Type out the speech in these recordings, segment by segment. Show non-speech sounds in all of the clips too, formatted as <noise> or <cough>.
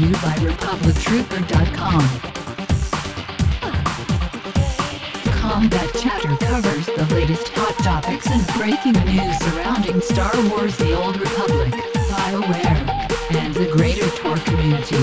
you by RepublicTrooper.com. Combat Chatter covers the latest hot topics and breaking news surrounding Star Wars The Old Republic, BioWare, and the greater Tor community.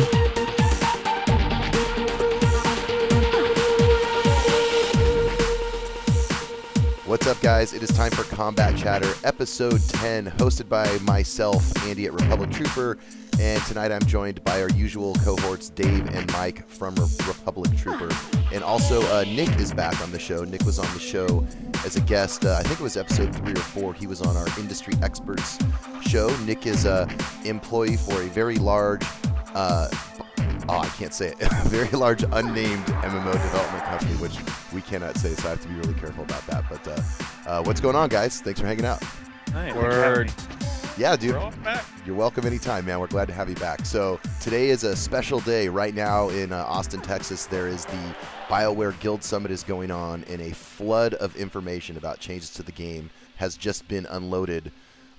What's up, guys? It is time for Combat Chatter, episode 10, hosted by myself, Andy at Republic Trooper. And tonight I'm joined by our usual cohorts, Dave and Mike from Republic Trooper. And also, uh, Nick is back on the show. Nick was on the show as a guest. Uh, I think it was episode three or four. He was on our Industry Experts show. Nick is a employee for a very large uh, oh, I can't say it, <laughs> a very large unnamed MMO development company, which we cannot say, so I have to be really careful about that. But uh, uh, what's going on, guys? Thanks for hanging out. Hi, Word. Yeah, dude. We're all back. You're welcome anytime, man. We're glad to have you back. So today is a special day. Right now in uh, Austin, Texas, there is the BioWare Guild Summit is going on, and a flood of information about changes to the game has just been unloaded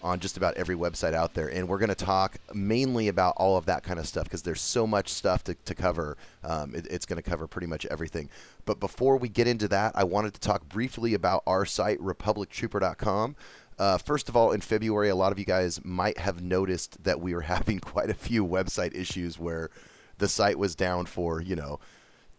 on just about every website out there. And we're going to talk mainly about all of that kind of stuff because there's so much stuff to, to cover. Um, it- it's going to cover pretty much everything. But before we get into that, I wanted to talk briefly about our site, republictrooper.com. Uh, first of all, in February, a lot of you guys might have noticed that we were <laughs> having quite a few website issues where the site was down for, you know,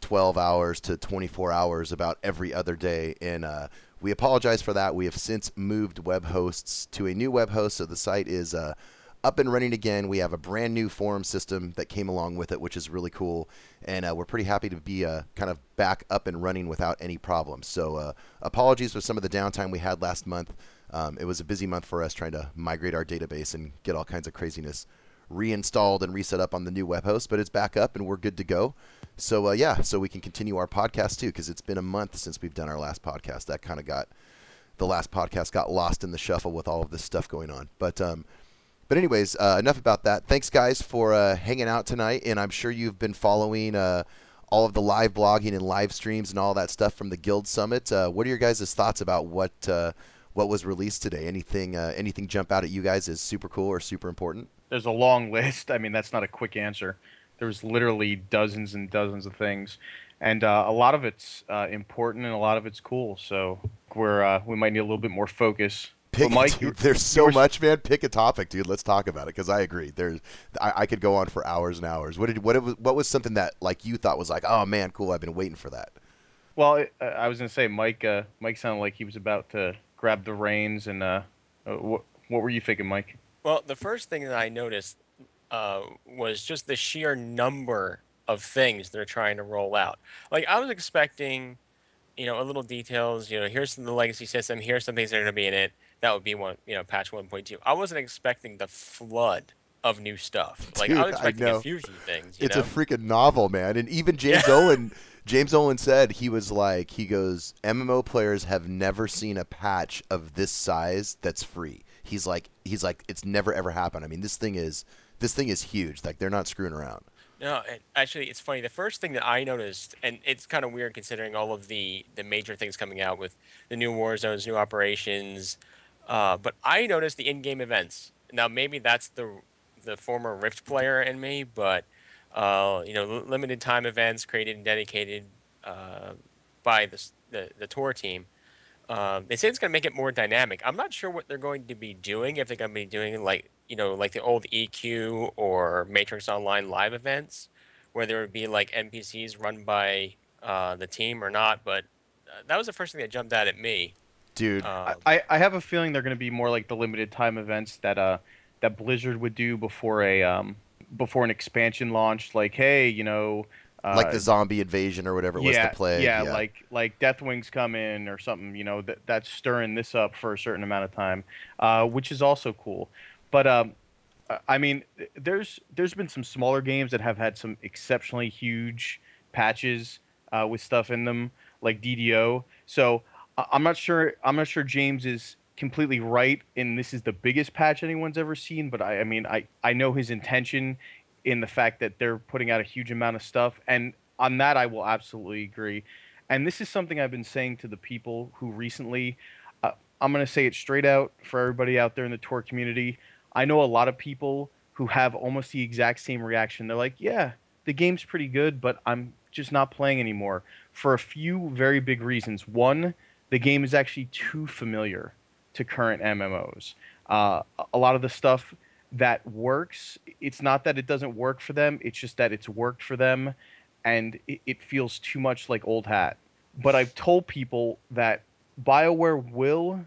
12 hours to 24 hours about every other day. And uh, we apologize for that. We have since moved web hosts to a new web host, so the site is uh, up and running again. We have a brand new forum system that came along with it, which is really cool. And uh, we're pretty happy to be uh, kind of back up and running without any problems. So uh, apologies for some of the downtime we had last month. Um, it was a busy month for us trying to migrate our database and get all kinds of craziness reinstalled and reset up on the new web host, but it's back up and we're good to go. So uh, yeah, so we can continue our podcast too because it's been a month since we've done our last podcast. That kind of got the last podcast got lost in the shuffle with all of this stuff going on. But um, but anyways, uh, enough about that. Thanks guys for uh, hanging out tonight, and I'm sure you've been following. Uh, all of the live blogging and live streams and all that stuff from the Guild Summit. Uh, what are your guys' thoughts about what uh, what was released today? Anything uh, anything jump out at you guys as super cool or super important? There's a long <laughs> list. I mean, that's not a quick answer. There's literally dozens and dozens of things, and uh, a lot of it's uh, important and a lot of it's cool. So we're uh, we might need a little bit more focus. Pick, Mike, dude, there's so much, man. Pick a topic, dude. Let's talk about it because I agree. There's, I, I could go on for hours and hours. What did, what, was- what was something that like you thought was like, oh man, cool. I've been waiting for that. Well, I- I was gonna say Mike. Uh, Mike sounded like he was about to grab the reins. And uh, uh, what what were you thinking, Mike? Well, the first thing that I noticed uh, was just the sheer number of things they're trying to roll out. Like I was expecting, you know, a little details. You know, here's the legacy system. Here's some things that are going to be in it. That would be one, you know, patch 1.2. I wasn't expecting the flood of new stuff. Like Dude, I I was expecting know. a few few things. You it's know? a freaking novel, man. And even James Yeah. <laughs> James Ohlen said he was like, he goes, MMO players have never seen a patch of this size that's free. He's like, he's like, it's never ever happened. I mean, this thing is, this thing is huge. Like they're not screwing around. No, actually, it's funny. The first thing that I noticed, and it's kind of weird considering all of the the major things coming out with the new war zones, new operations, uh, but I noticed the in-game events. Now, maybe that's the the former Rift player in me, but uh, you know, l- limited time events created and dedicated uh, by the, the the TOR team. Um, they say it's going to make it more dynamic. I'm not sure what they're going to be doing. If they're going to be doing like you know like the old EQ or Matrix Online live events, where there would be like NPCs run by uh, the team or not. But uh, that was the first thing that jumped out at me. Dude, Um, I, I have a feeling they're going to be more like the limited time events that uh that Blizzard would do before a um before an expansion launched. Like, hey, you know, uh, like the zombie invasion or whatever it was yeah, to play. Yeah, like like Deathwings come in or something. You know that that's stirring this up for a certain amount of time, uh, which is also cool. But um, I- I mean, there's there's been some smaller games that have had some exceptionally huge patches uh, with stuff in them, like DDO. So I'm not sure. I'm not sure James is completely right and this is the biggest patch anyone's ever seen. But I, I mean, I I know his intention in the fact that they're putting out a huge amount of stuff, and on that I will absolutely agree. And this is something I've been saying to the people who recently. Uh, I'm gonna say it straight out for everybody out there in the TOR community. I know a lot of people who have almost the exact same reaction. They're like, "Yeah, the game's pretty good, but I'm just not playing anymore." For a few very big reasons. One, the game is actually too familiar to current MMOs. Uh, a lot of the stuff that works, it's not that it doesn't work for them. It's just that it's worked for them, and it, it feels too much like old hat. But I've told people that BioWare will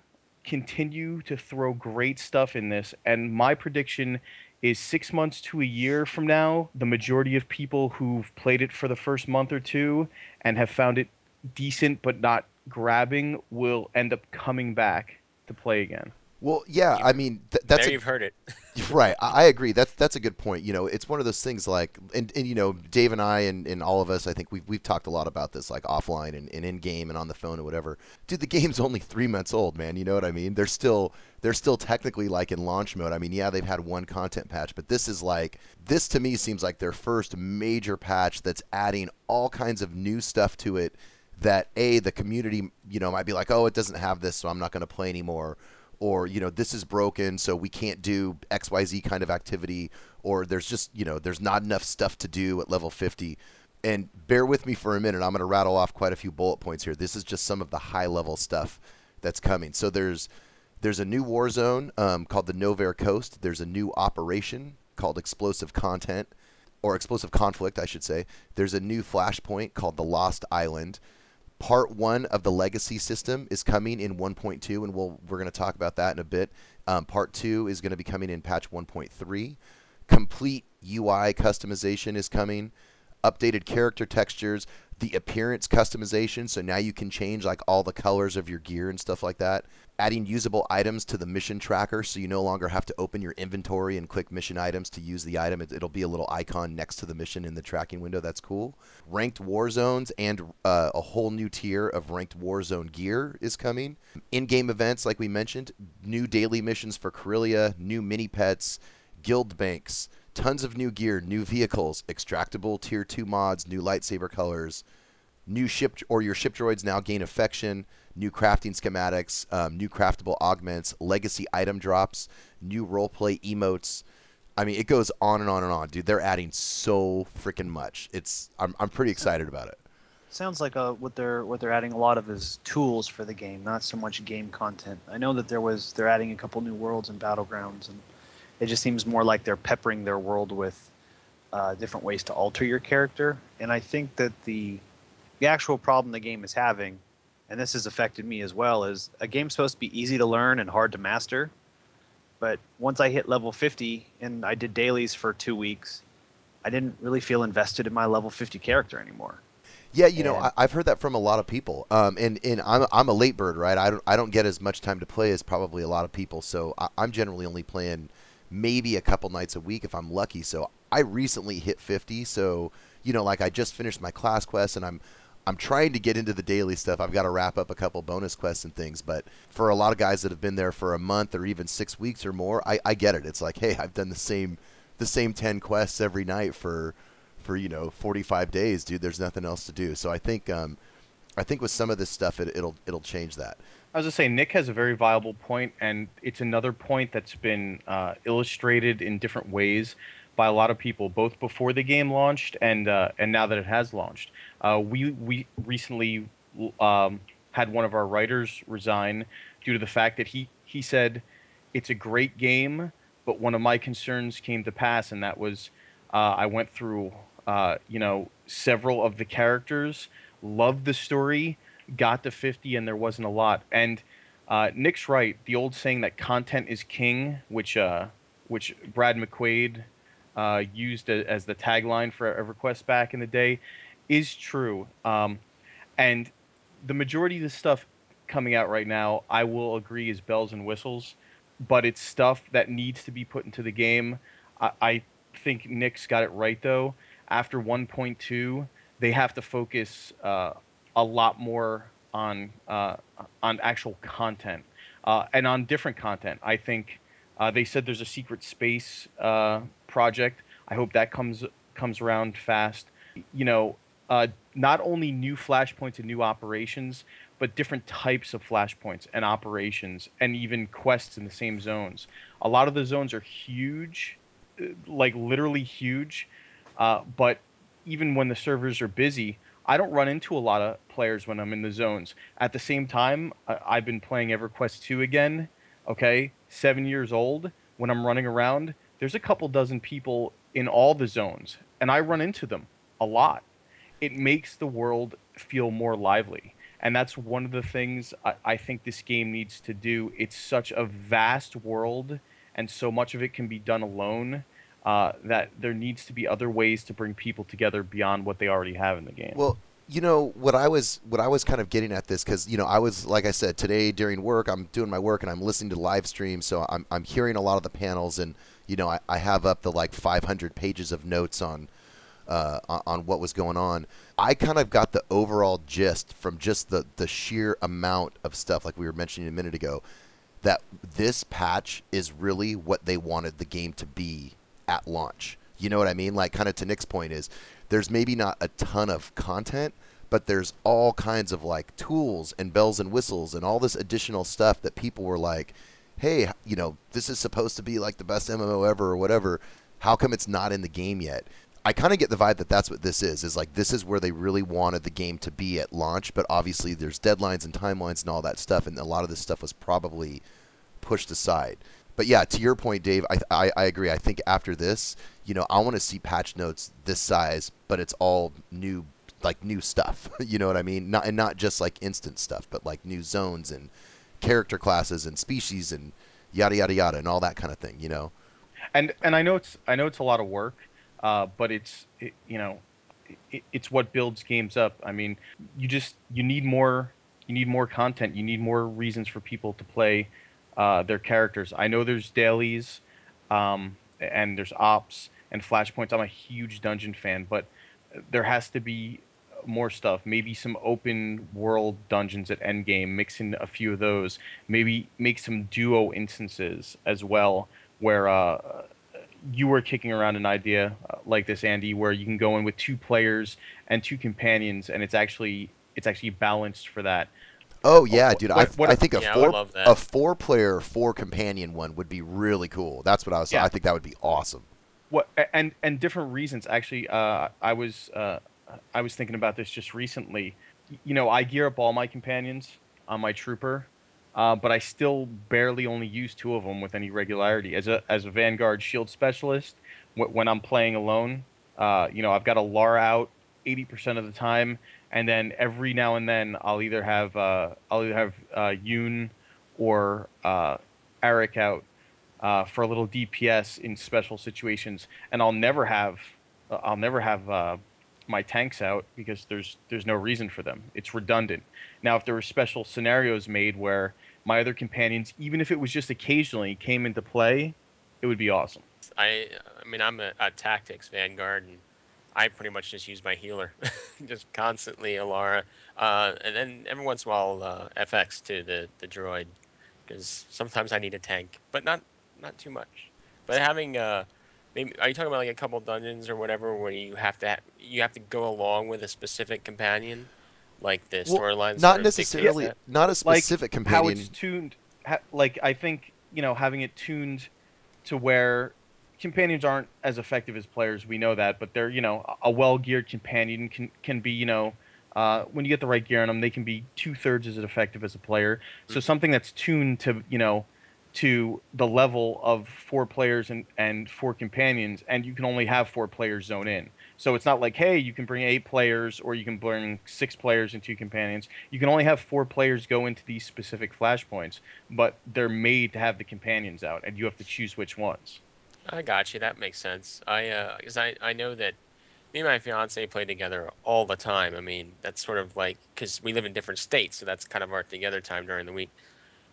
continue to throw great stuff in this, and my prediction is six months to a year from now, the majority of people who've played it for the first month or two and have found it decent but not grabbing will end up coming back to play again. Well, yeah, I mean th- that's there a, you've heard it. <laughs> right. I, I agree. That's that's a good point. You know, it's one of those things like, and, and you know, Dave and I and, and all of us, I think we've we've talked a lot about this, like offline and, and in game and on the phone or whatever. Dude, the game's <laughs> only three months old, man. You know what I mean? They're still they're still technically like in launch mode. I mean, yeah, they've had one content patch, but this is like this to me seems like their first major patch that's adding all kinds of new stuff to it. That a the community, you know, might be like, oh, it doesn't have this, so I'm not going to play anymore or you know this is broken so we can't do xyz kind of activity or there's just you know there's not enough stuff to do at level 50 and bear with me for a minute i'm going to rattle off quite a few bullet points here this is just some of the high level stuff that's coming so there's there's a new war zone um, called the Novare Coast. There's a new operation called Explosive Content, or Explosive Conflict, I should say. There's a new flashpoint called the Lost Island part one of the legacy system is coming in 1.2, and we'll we're going to talk about that in a bit. Um, part two is going to be coming in patch 1.3. Complete UI customization is coming. Updated character textures, the appearance customization, so now you can change like all the colors of your gear and stuff like that adding usable items to the mission tracker so you no longer have to open your inventory and click mission items to use the item. It, will be a little icon next to the mission in the tracking window. That's cool. Ranked war zones and uh, a whole new tier of ranked war zone gear is coming. In game events, like we mentioned, new daily missions for Corellia, new mini pets, guild banks, tons of new gear, new vehicles, extractable tier 2 mods, new lightsaber colors, new ship or your ship droids now gain affection new crafting schematics, um, new craftable augments, legacy item drops, new roleplay emotes. I mean, it goes on and on and on, dude. They're adding so freaking much. It's I'm I'm pretty excited about it. Sounds like uh, what they're what they're adding a lot of is tools for the game, not so much game content. I know that there was they're adding a couple new worlds and battlegrounds, and it just seems more like they're peppering their world with uh, different ways to alter your character. And I think that the the actual problem the game is having and this has affected me as well, is a game's supposed to be easy to learn and hard to master. But once I hit level 50 and I did dailies for two weeks, I didn't really feel invested in my level 50 character anymore. Yeah, you know, I, have heard that from a lot of people. Um, and and I'm, I'm a late bird, right? I don't I don't get as much time to play as probably a lot of people. So I, I'm generally only playing maybe a couple nights a week if I'm lucky. So I recently hit 50. So you know, like I just finished my class quest and I'm I'm trying to get into the daily stuff. I've got to wrap up a couple bonus quests and things, but for a lot of guys that have been there for a month or even six weeks or more, I, I get it. It's like, hey, I've done the same the same ten quests every night for for you know 45 days, dude. There's nothing else to do. So I think um, I think with some of this stuff, it, it'll it'll change that. I was gonna say Nick has a very viable point, and it's another point that's been uh, illustrated in different ways by a lot of people, both before the game launched and uh, and now that it has launched. Uh, we we recently um, had one of our writers resign due to the fact that he he said it's a great game, but one of my concerns came to pass, and that was uh, I went through uh, you know several of the characters, loved the story, got to fifty, and there wasn't a lot. And uh, Nick's right. The old saying that content is king, which uh, which Brad McQuaid uh, used a, as the tagline for EverQuest back in the day is true. Um, and the majority of the stuff coming out right now, I will agree, is bells and whistles, but it's stuff that needs to be put into the game. I, I think Nick's got it right though. After 1.2, they have to focus uh, a lot more on uh, on actual content uh, and on different content. I think uh, they said there's a secret space uh, project. I hope that comes comes around fast. You know, uh, not only new flashpoints and new operations, but different types of flashpoints and operations, and even quests in the same zones. A lot of the zones are huge, uh, like literally huge, but even when the servers are busy, I don't run into a lot of players when I'm in the zones. At the same time, I've been playing EverQuest 2 again, okay, seven years old. When I'm running around, there's a couple dozen people in all the zones, and I run into them a lot. It makes the world feel more lively. And that's one of the things I, I think this game needs to do. It's such a vast world, and so much of it can be done alone uh, that there needs to be other ways to bring people together beyond what they already have in the game. Well, you know what I was what I was kind of getting at this because you know I was like I said today during work I'm doing my work and I'm listening to live streams so I'm I'm hearing a lot of the panels and you know I, I have up the like 500 pages of notes on uh, on what was going on. I kind of got the overall gist from just the the sheer amount of stuff like we were mentioning a minute ago that this patch is really what they wanted the game to be at launch. You know what I mean? Like kind of to Nick's point is there's maybe not a ton of content, but there's all kinds of like tools and bells and whistles and all this additional stuff that people were like, "Hey, you know, this is supposed to be like the best MMO ever or whatever. How come it's not in the game yet?" I kind of get the vibe that that's what this is. Is like this is where they really wanted the game to be at launch, but obviously there's deadlines and timelines and all that stuff, and a lot of this stuff was probably pushed aside but yeah, to your point, Dave, I, I, I agree. I think after this, you know, I want to see patch notes this size, but it's all new, like new stuff. <laughs> you know what I mean? Not and not just like instant stuff, but like new zones and character classes and species and yada yada yada and all that kind of thing. You know. And and I know it's I know it's a lot of work, uh, but it's it, you know, it, it's what builds games up. I mean, you just you need more you need more content. You need more reasons for people to play uh, their characters. I know there's dailies, um, and there's ops and flashpoints. I'm a huge dungeon fan, but there has to be more stuff. Maybe some open world dungeons at endgame. Mix in a few of those. Maybe make some duo instances as well, where uh, you were kicking around an idea uh, like this, Andy, where you can go in with two players and two companions, and it's actually it's actually balanced for that. Oh yeah, dude. What, I, what, I think a yeah, four a four player four companion one would be really cool. That's what I was. Yeah. I think that would be awesome. What and and different reasons actually. Uh, I was uh, I was thinking about this just recently. You know, I gear up all my companions on my trooper, uh, but I still barely only use two of them with any regularity. As a as a Vanguard shield specialist, when I'm playing alone, uh, you know, I've got Elara out 80% of the time, and then every now and then I'll either have uh, I'll either have uh, Yuun or uh, Aric out uh, for a little DPS in special situations, and I'll never have uh, I'll never have uh, my tanks out because there's there's no reason for them. It's redundant. Now, if there were special scenarios made where my other companions, even if it was just occasionally, came into play, it would be awesome. I I mean I'm a, a tactics vanguard and I pretty much just use my healer, <laughs> just constantly Elara, uh, and then every once in a while uh, FX to the the droid, because sometimes I need a tank, but not not too much. But having uh, maybe are you talking about like a couple dungeons or whatever where you have to ha- you have to go along with a specific companion, like the well, storylines? Not necessarily, not a specific like companion. How it's tuned, ha- like I think you know having it tuned to where companions aren't as effective as players. We know that, but they're you know a well geared companion can can be you know uh, when you get the right gear on them, they can be two thirds as effective as a player. So mm-hmm. something that's tuned to you know to the level of four players and, and four companions, and you can only have four players zone in. So it's not like, hey, you can bring eight players or you can bring six players and two companions. You can only have four players go into these specific flashpoints, but they're made to have the companions out, and you have to choose which ones. I got you. That makes sense. I because uh, I I know that me and my fiance play together all the time. I mean, that's sort of like because we live in different states, so that's kind of our together time during the week.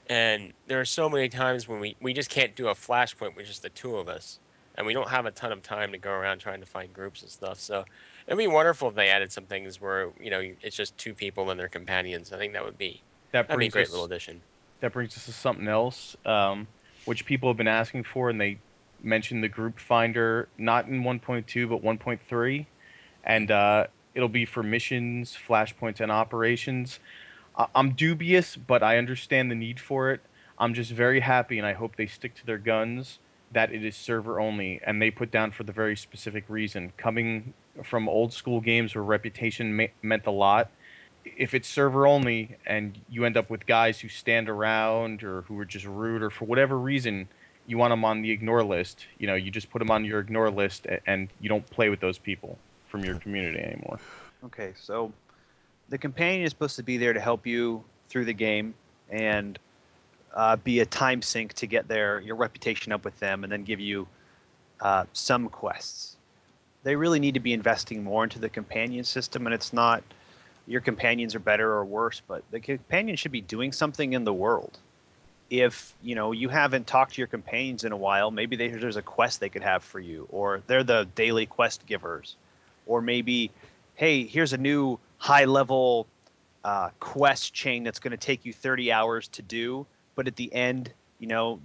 And there are so many times when we we just can't do a flashpoint with just the two of us, and we don't have a ton of time to go around trying to find groups and stuff. So it'd be wonderful if they added some things where you know it's just two people and their companions. I think that would be that would be a great us, little addition. That brings us to something else, um, which people have been asking for, and they mentioned the group finder not in 1.2 but 1.3 and uh, It'll be for missions, flashpoints, and operations. I- I'm dubious, but I understand the need for it. I'm just very happy, and I hope they stick to their guns that it is server only, and they put down for the very specific reason. Coming from old school games where reputation ma- meant a lot, if it's server only and you end up with guys who stand around or who are just rude or for whatever reason you want them on the ignore list, you know, you just put them on your ignore list and you don't play with those people from your community anymore. Okay, so the companion is supposed to be there to help you through the game and uh, be a time sink to get their your reputation up with them, and then give you uh, some quests. They really need to be investing more into the companion system, and it's not your companions are better or worse, but the companion should be doing something in the world. If you know you haven't talked to your companions in a while, maybe they, there's a quest they could have for you, or they're the daily quest givers, or maybe, hey, here's a new high level uh, quest chain that's going to take you 30 hours to do, but at the end, you know,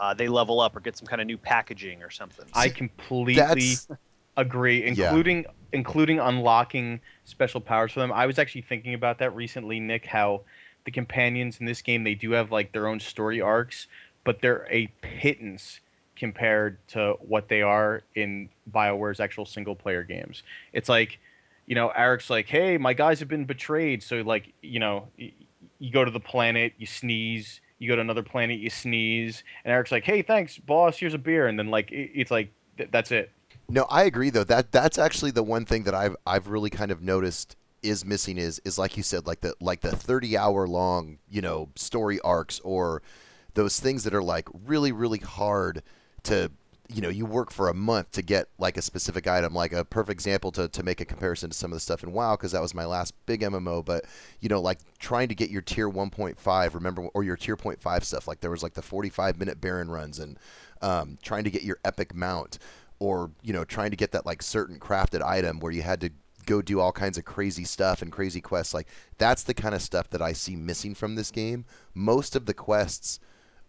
uh, they level up or get some kind of new packaging or something. I completely That's agree, Yeah. including including unlocking special powers for them. I was actually thinking about that recently, Nick. How the companions in this game they do have like their own story arcs, but they're a pittance compared to what they are in Bioware's actual single player games. It's like, you know, Aric's like, "Hey, my guys have been betrayed," so like, you know, you go to the planet, you sneeze. You go to another planet, you sneeze, and Aric's like, "Hey, thanks, boss. Here's a beer," and then like, it's like, th- that's it. No, I agree though. That that's actually the one thing that I've I've really kind of noticed is missing is is like you said like the like the 30 hour long, you know, story arcs or those things that are like really really hard to you know, you work for a month to get like a specific item. Like a perfect example to, to make a comparison to some of the stuff in WoW, because that was my last big MMO. But you know, like trying to get your tier 1.5, remember, or your tier 0.5 stuff. Like there was like the 45 minute Baron runs, and um, trying to get your epic mount, or you know, trying to get that like certain crafted item where you had to go do all kinds of crazy stuff and crazy quests. Like that's the kind of stuff that I see missing from this game. Most of the quests,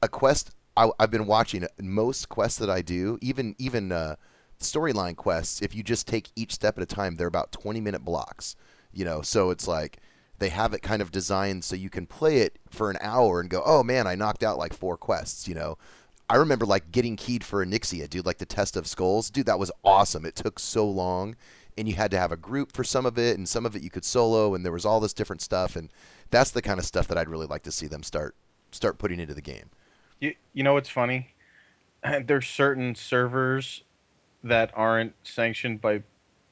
a quest I, I've been watching most quests that I do, even even uh, storyline quests. If you just take each step at a time, they're about 20 minute blocks. You know, so it's like they have it kind of designed so you can play it for an hour and go, oh man, I knocked out like four quests. You know, I remember like getting keyed for Onyxia, dude, like the test of skulls, dude. That was awesome. It took so long, and you had to have a group for some of it, and some of it you could solo, and there was all this different stuff, and that's the kind of stuff that I'd really like to see them start start putting into the game. You, you know what's funny? <laughs> There's certain servers that aren't sanctioned by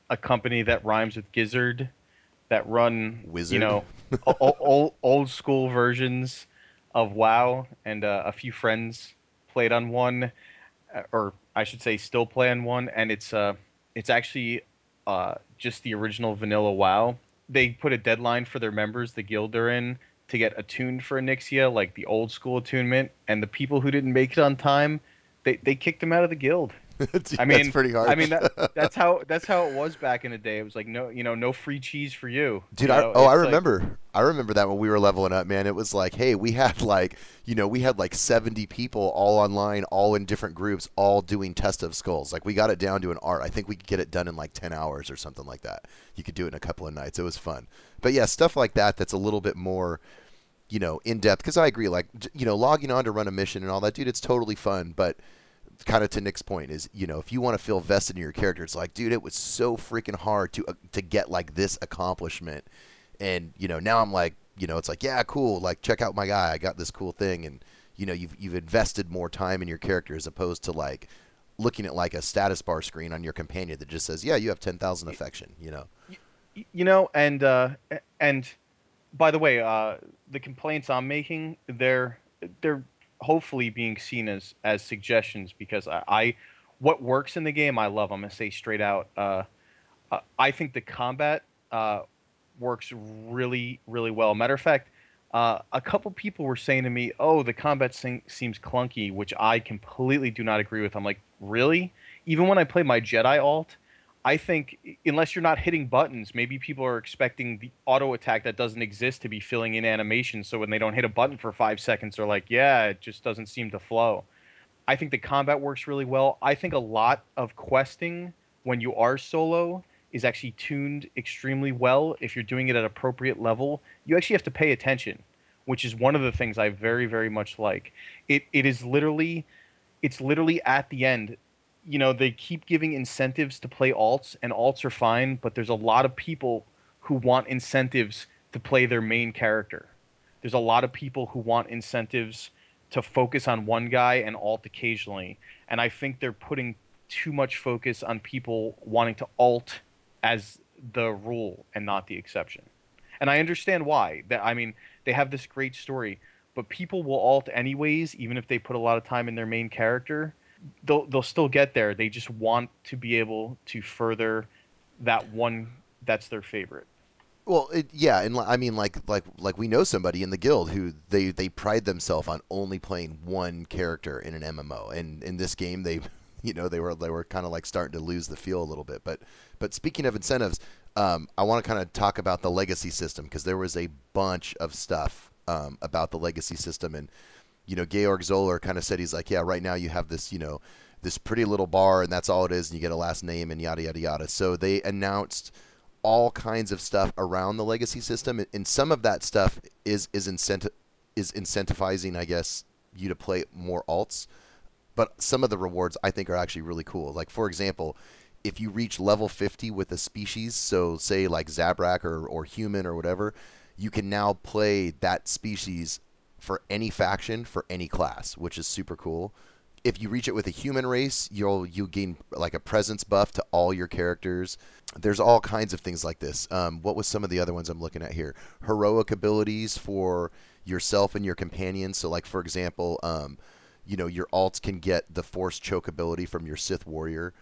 a company that rhymes with Gizzard that run Wizard? you know old old school versions of WoW and uh, a few friends played on one or I should say still play on one and it's uh it's actually uh just the original vanilla WoW. They put a deadline for their members, the guild they're in, to get attuned for Onyxia, like the old school attunement, and the people who didn't make it on time, they, they kicked them out of the guild. <laughs> I mean, that's pretty hard. I mean, that, <laughs> that's how that's how it was back in the day. It was like no, you know, no free cheese for you, Dude, You I, oh, I it's like- remember. I remember that when we were leveling up, man. It was like, hey, we had like, you know, we had like 70 people all online, all in different groups, all doing test of skulls. Like, we got it down to an art. I think we could get it done in like 10 hours or something like that. You could do it in a couple of nights. It was fun. But yeah, stuff like that that's a little bit more, you know, in depth. Because I agree, like, you know, logging on to run a mission and all that, dude, it's totally fun. But kind of to Nick's point is, you know, if you want to feel vested in your character, it's like, dude, it was so freaking hard to uh, to get like this accomplishment, and you know, now I'm like, you know, it's like, yeah, cool, like check out my guy, I got this cool thing, and you know, you've you've invested more time in your character as opposed to like looking at like a status bar screen on your companion that just says, yeah, you have ten thousand affection, you know. You know and uh and by the way uh the complaints i'm making they're they're hopefully being seen as as suggestions because i, I what works in the game i love i'm gonna say straight out uh, uh i think the combat uh works really really well matter of fact uh, a couple people were saying to me, "Oh, the combat sing- seems clunky," which I completely do not agree with. I'm like, really? Even when I play my Jedi alt, I think unless you're not hitting buttons, maybe people are expecting the auto attack that doesn't exist to be filling in animations. So when they don't hit a button for five seconds, they're like, yeah, it just doesn't seem to flow. I think the combat works really well. I think a lot of questing when you are solo is actually tuned extremely well. If you're doing it at appropriate level, you actually have to pay attention, which is one of the things I very very much like. It it is literally it's literally at the end. You know, they keep giving incentives to play alts and alts are fine, but there's a lot of people who want incentives to play their main character. There's a lot of people who want incentives to focus on one guy and alt occasionally. And I think they're putting too much focus on people wanting to alt as the rule and not the exception. And I understand why. That I mean, they have this great story, but people will alt anyways, even if they put a lot of time in their main character. They'll they'll still get there. They just want to be able to further that one that's their favorite. Well, it, yeah, and I mean, like, like, like we know somebody in the guild who they they pride themselves on only playing one character in an MMO, and in this game, they, <laughs> you know, they were they were kind of like starting to lose the feel a little bit. But, but speaking of incentives, um, I want to kind of talk about the legacy system because there was a bunch of stuff um, about the legacy system, and you know, Georg Zoeller kind of said he's like, yeah, right now you have this, you know, this pretty little bar, and that's all it is, and you get a last name and yada yada yada. So they announced all kinds of stuff around the legacy system, and some of that stuff is is incenti- is incentivizing, I guess, you to play more alts. But some of the rewards I think are actually really cool. Like for example, if you reach level 50 with a species, so say like Zabrak or, or human or whatever, you can now play that species for any faction for any class, which is super cool. If you reach it with a human race, you'll you gain like a presence buff to all your characters there's all kinds of things like this. Um, what was some of the other ones I'm looking at here? Heroic abilities for yourself and your companions. So, like for example, um, you know your alts can get the force choke ability from your Sith warrior.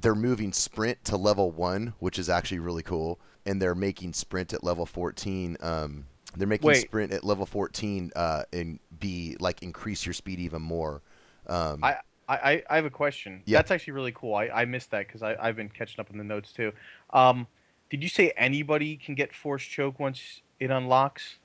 They're moving sprint to level one, which is actually really cool, and they're making sprint at level 14. Um, they're making Wait. sprint at level 14 uh, and be like increase your speed even more. Um, I, I, I have a question. Yeah. That's actually really cool. I, I missed that because I've been catching up on the notes too. Um, did you say anybody can get force choke once it unlocks?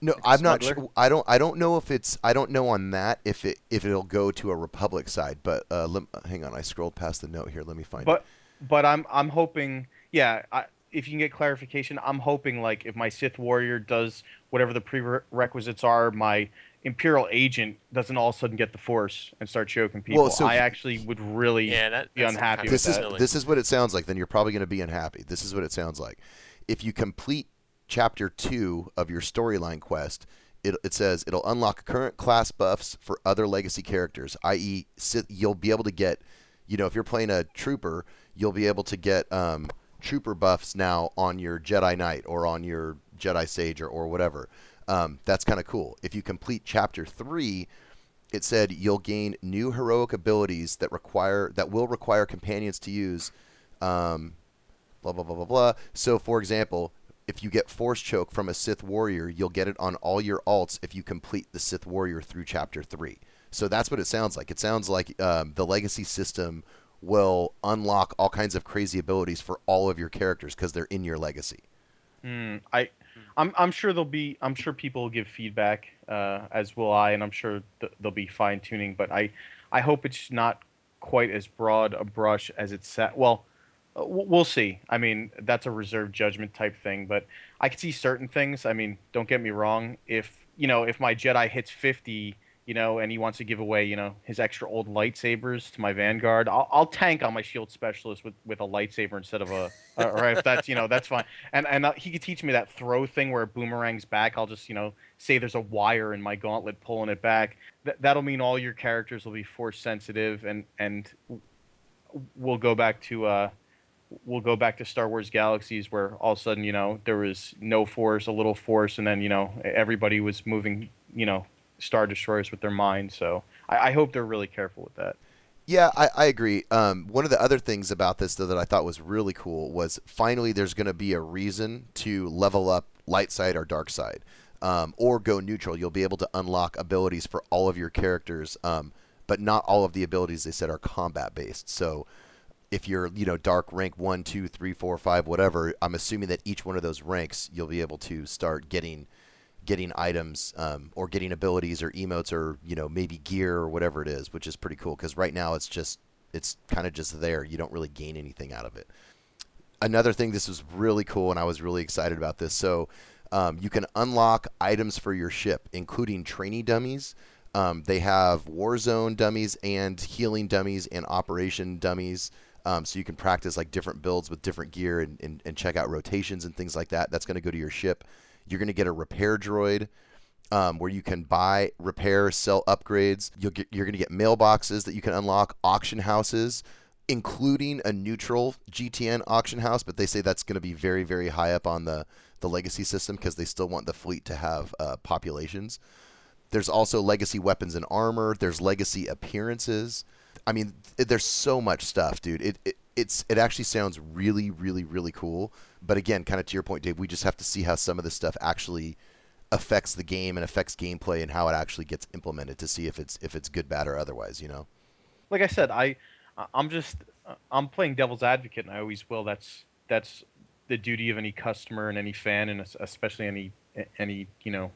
No, Like I'm not sure. I don't. I don't know if it's. I don't know on that if it if it'll go to a Republic side. But uh, hang on, I scrolled past the note here. Let me find But it. but I'm I'm hoping yeah. I, if you can get clarification, I'm hoping like if my Sith warrior does whatever the prerequisites are, my Imperial agent doesn't all of a sudden get the Force and start choking people. so I actually would really Yeah, that, be unhappy kind with This is that. this is what it sounds like. Then you're probably going to be unhappy. This is what it sounds like. If you complete chapter two of your storyline quest, it, it says it'll unlock current class buffs for other legacy characters. I.e., you'll be able to get, you know, if you're playing a trooper, you'll be able to get um, trooper buffs now on your Jedi Knight or on your Jedi Sage or, or whatever. Um, that's kind of cool. If you complete chapter three, it said you'll gain new heroic abilities that require that will require companions to use. Um, blah blah blah blah blah. So, for example, if you get Force Choke from a Sith Warrior, you'll get it on all your alts if you complete the Sith Warrior through Chapter Three. So that's what it sounds like. It sounds like um, the Legacy system will unlock all kinds of crazy abilities for all of your characters because they're in your Legacy. Hmm, I, I'm I'm sure there'll be I'm sure people will give feedback uh, as will I, and I'm sure th- there'll be fine tuning. But I I hope it's not quite as broad a brush as it's set. Well, uh, we'll see. I mean, that's a reserved judgment type thing, but I can see certain things. I mean, don't get me wrong. If you know, if my Jedi hits 50, you know, and he wants to give away, you know, his extra old lightsabers to my Vanguard, I'll, I'll tank on my Shield Specialist with, with a lightsaber instead of a, or if that's, you know, that's fine. And and uh, he could teach me that throw thing where it boomerangs back. I'll just, you know, say there's a wire in my gauntlet pulling it back. Th- that'll mean all your characters will be force sensitive, and and we'll go back to uh, we'll go back to Star Wars Galaxies, where all of a sudden, you know, there was no force, a little force, and then you know everybody was moving, you know, star destroyers with their mind. So I, I hope they're really careful with that. Yeah, I, I agree. Um, one of the other things about this, though, that I thought was really cool was finally there's going to be a reason to level up light side or dark side, um, or go neutral. You'll be able to unlock abilities for all of your characters, um, but not all of the abilities they said are combat based. So if you're, you know, dark rank one, two, three, four, five, whatever, I'm assuming that each one of those ranks you'll be able to start getting getting items um, or getting abilities or emotes or you know maybe gear or whatever it is, which is pretty cool because right now it's just it's kind of just there. You don't really gain anything out of it. another thing, this was really cool, and I was really excited about this. So um, you can unlock items for your ship, including trainee dummies. Um, they have Warzone dummies and healing dummies and operation dummies. Um, so you can practice like different builds with different gear and, and, and check out rotations and things like that. That's going to go to your ship. You're going to get a repair droid um, where you can buy, repair, sell upgrades. You'll get, you're going to get mailboxes that you can unlock, auction houses, including a neutral GTN auction house. But they say that's going to be very, very high up on the, the legacy system because they still want the fleet to have uh, populations. There's also legacy weapons and armor. There's legacy appearances. I mean, there's so much stuff, dude. It, it it's it actually sounds really, really, really cool. But again, kind of to your point, Dave, we just have to see how some of this stuff actually affects the game and affects gameplay and how it actually gets implemented to see if it's if it's good, bad, or otherwise. You know. Like I said, I I'm just I'm playing devil's advocate, and I always will. That's that's the duty of any customer and any fan, and especially any any you know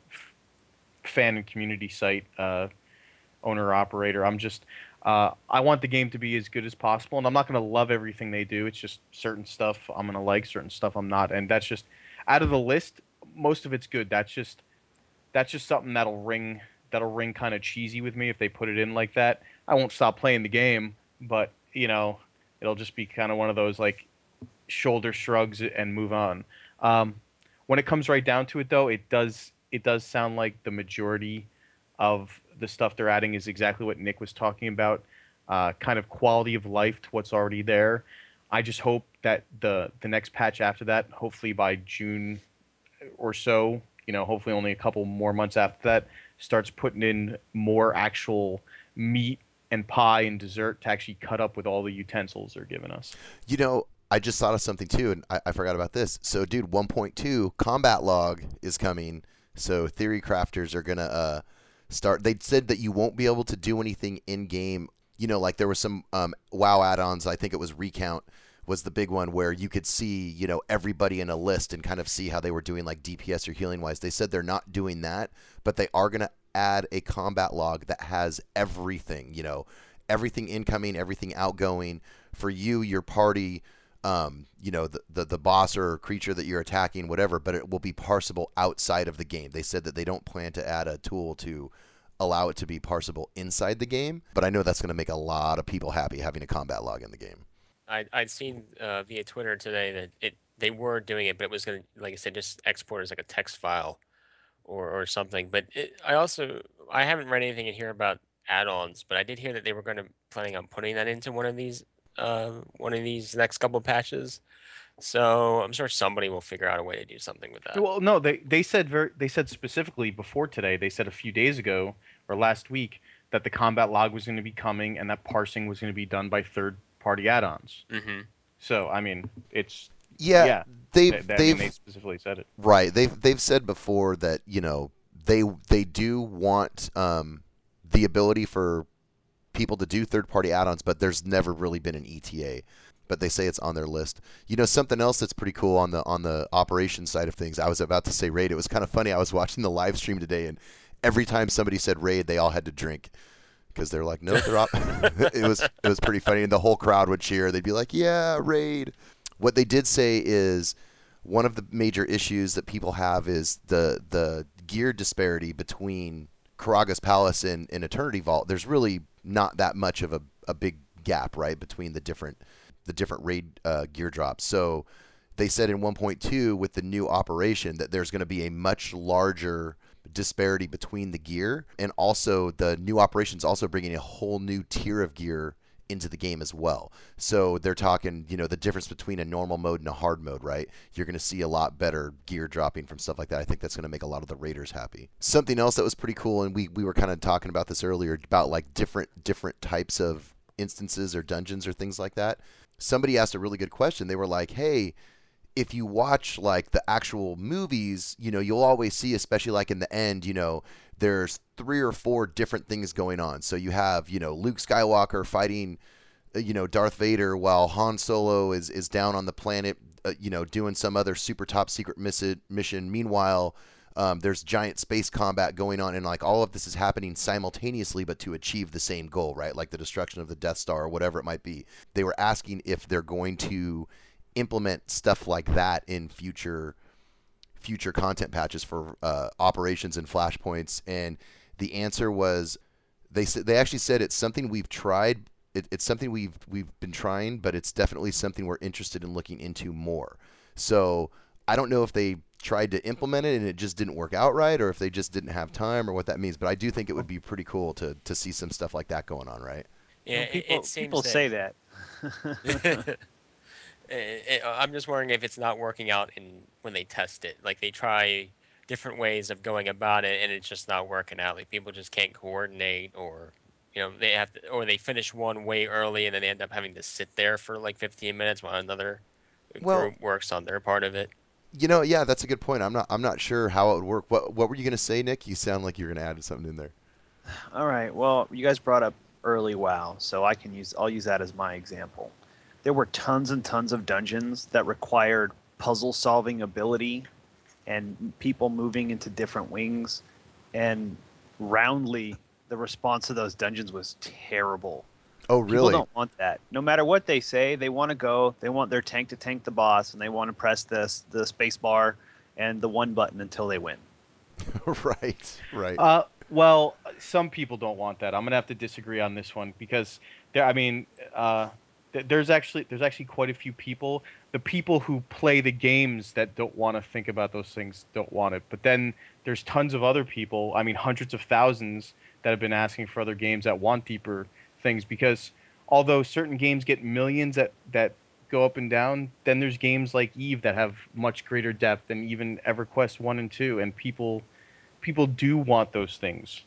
fan and community site uh, owner operator. I'm just uh, I want the game to be as good as possible, and I'm not going to love everything they do. It's just certain stuff I'm going to like, certain stuff I'm not, and that's just out of the list. Most of it's good. That's just that's just something that'll ring that'll ring kind of cheesy with me if they put it in like that. I won't stop playing the game, but you know, it'll just be kind of one of those like shoulder shrugs and move on. Um, when it comes right down to it, though, it does it does sound like the majority of the stuff they're adding is exactly what Nick was talking about, uh, kind of quality of life to what's already there. I just hope that the the next patch after that, hopefully by June or so, you know, hopefully only a couple more months after that, starts putting in more actual meat and pie and dessert to actually cut up with all the utensils they're giving us. You know, I just thought of something too, and I, I forgot about this. So, dude, 1.2 combat log is coming. So, theory crafters are gonna uh, start. They said that you won't be able to do anything in game. You know, like there was some um, WoW add-ons. I think it was Recount was the big one where you could see, you know, everybody in a list and kind of see how they were doing like DPS or healing wise. They said they're not doing that, but they are gonna add a combat log that has everything. You know, everything incoming, everything outgoing for you, your party um, you know, the, the, the boss or creature that you're attacking, whatever, but it will be parsable outside of the game. They said that they don't plan to add a tool to allow it to be parsable inside the game, but I know that's going to make a lot of people happy having a combat log in the game. I, I'd seen uh, via Twitter today that it they were doing it, but it was going to, like I said, just export as like a text file or, or something. But it, I also I haven't read anything in here about add-ons, but I did hear that they were going to planning on putting that into one of these uh, one of these next couple of patches. So I'm sure somebody will figure out a way to do something with that. Well, no, they they said very they said specifically before today. They said a few days ago or last week that the combat log was going to be coming and that parsing was going to be done by third party add-ons. Mm-hmm. So I mean, it's yeah, yeah they've they, they, they've they specifically said it. right. They've they've said before that you know they they do want um, the ability for people to do third party add ons, but there's never really been an ETA. But they say it's on their list. You know, something else that's pretty cool on the on the operation side of things. I was about to say raid. It was kind of funny. I was <laughs> watching the live stream today, and every time somebody said raid, they all had to drink because they're like, no, they're op-. <laughs> it was it was pretty funny, and the whole crowd would cheer. They'd be like, yeah, raid. What they did say is one of the major issues that people have is the the gear disparity between Karagga's Palace and, and Eternity Vault. There's really not that much of a, a big gap, right, between the different the different raid uh, gear drops. So they said in 1.2 with the new operation that there's going to be a much larger disparity between the gear, and also the new operations also bringing a whole new tier of gear into the game as well. So they're talking, you know, the difference between a normal mode and a hard mode, right? You're going to see a lot better gear dropping from stuff like that. I think that's going to make a lot of the raiders happy. Something else that was pretty cool and we we were kind of talking about this earlier about like different different types of instances or dungeons or things like that. Somebody asked a really good question. They were like, "Hey, if you watch like the actual movies, you know, you'll always see, especially like in the end, you know, there's three or four different things going on. So you have, you know, Luke Skywalker fighting, uh, you know, Darth Vader while Han Solo is, is down on the planet, uh, you know, doing some other super top secret mission. Meanwhile, um, there's giant space combat going on, and like all of this is happening simultaneously, but to achieve the same goal, right? Like the destruction of the Death Star or whatever it might be. They were asking if they're going to implement stuff like that in future future content patches for uh, operations and flashpoints? And the answer was they said they actually said it's something we've tried. It, it's something we've we've been trying, but it's definitely something we're interested in looking into more. So I don't know if they tried to implement it and it just didn't work out right, or if they just didn't have time, or what that means. But I do think it would be pretty cool to to see some stuff like that going on, right? Yeah, Well, people, it, seems people that- say that. <laughs> <laughs> <laughs> Eh, eh, I'm just wondering if it's not working out in when they test it. Like they try different ways of going about it, and it's just not working out. Like people just can't coordinate, or you know they have to, or they finish one way early, and then they end up having to sit there for like 15 minutes while another Well- group works on their part of it. You know, yeah, that's a good point. I'm not I'm not sure how it would work. What what were you gonna say, Nick? You sound like you're gonna add something in there. All right. Well, you guys brought up early WoW, so I can use I'll use that as my example. There were tons and tons of dungeons that required puzzle solving ability and people moving into different wings and roundly the response to those dungeons was terrible. Oh, People really? don't want that. No matter what they say, they want to go. They want their tank to tank the boss, and they want to press this the space bar and the one button until they win. <laughs> right, right. Uh, well, some people don't want that. I'm gonna have to disagree on this one because there. I mean, uh, th- there's actually there's actually quite a few people. The people who play the games that don't want to think about those things don't want it. But then there's tons of other people. I mean, hundreds of thousands that have been asking for other games that want deeper things because although certain games get millions that that go up and down, then there's games like Eve that have much greater depth than even EverQuest one and two, and people people do want those things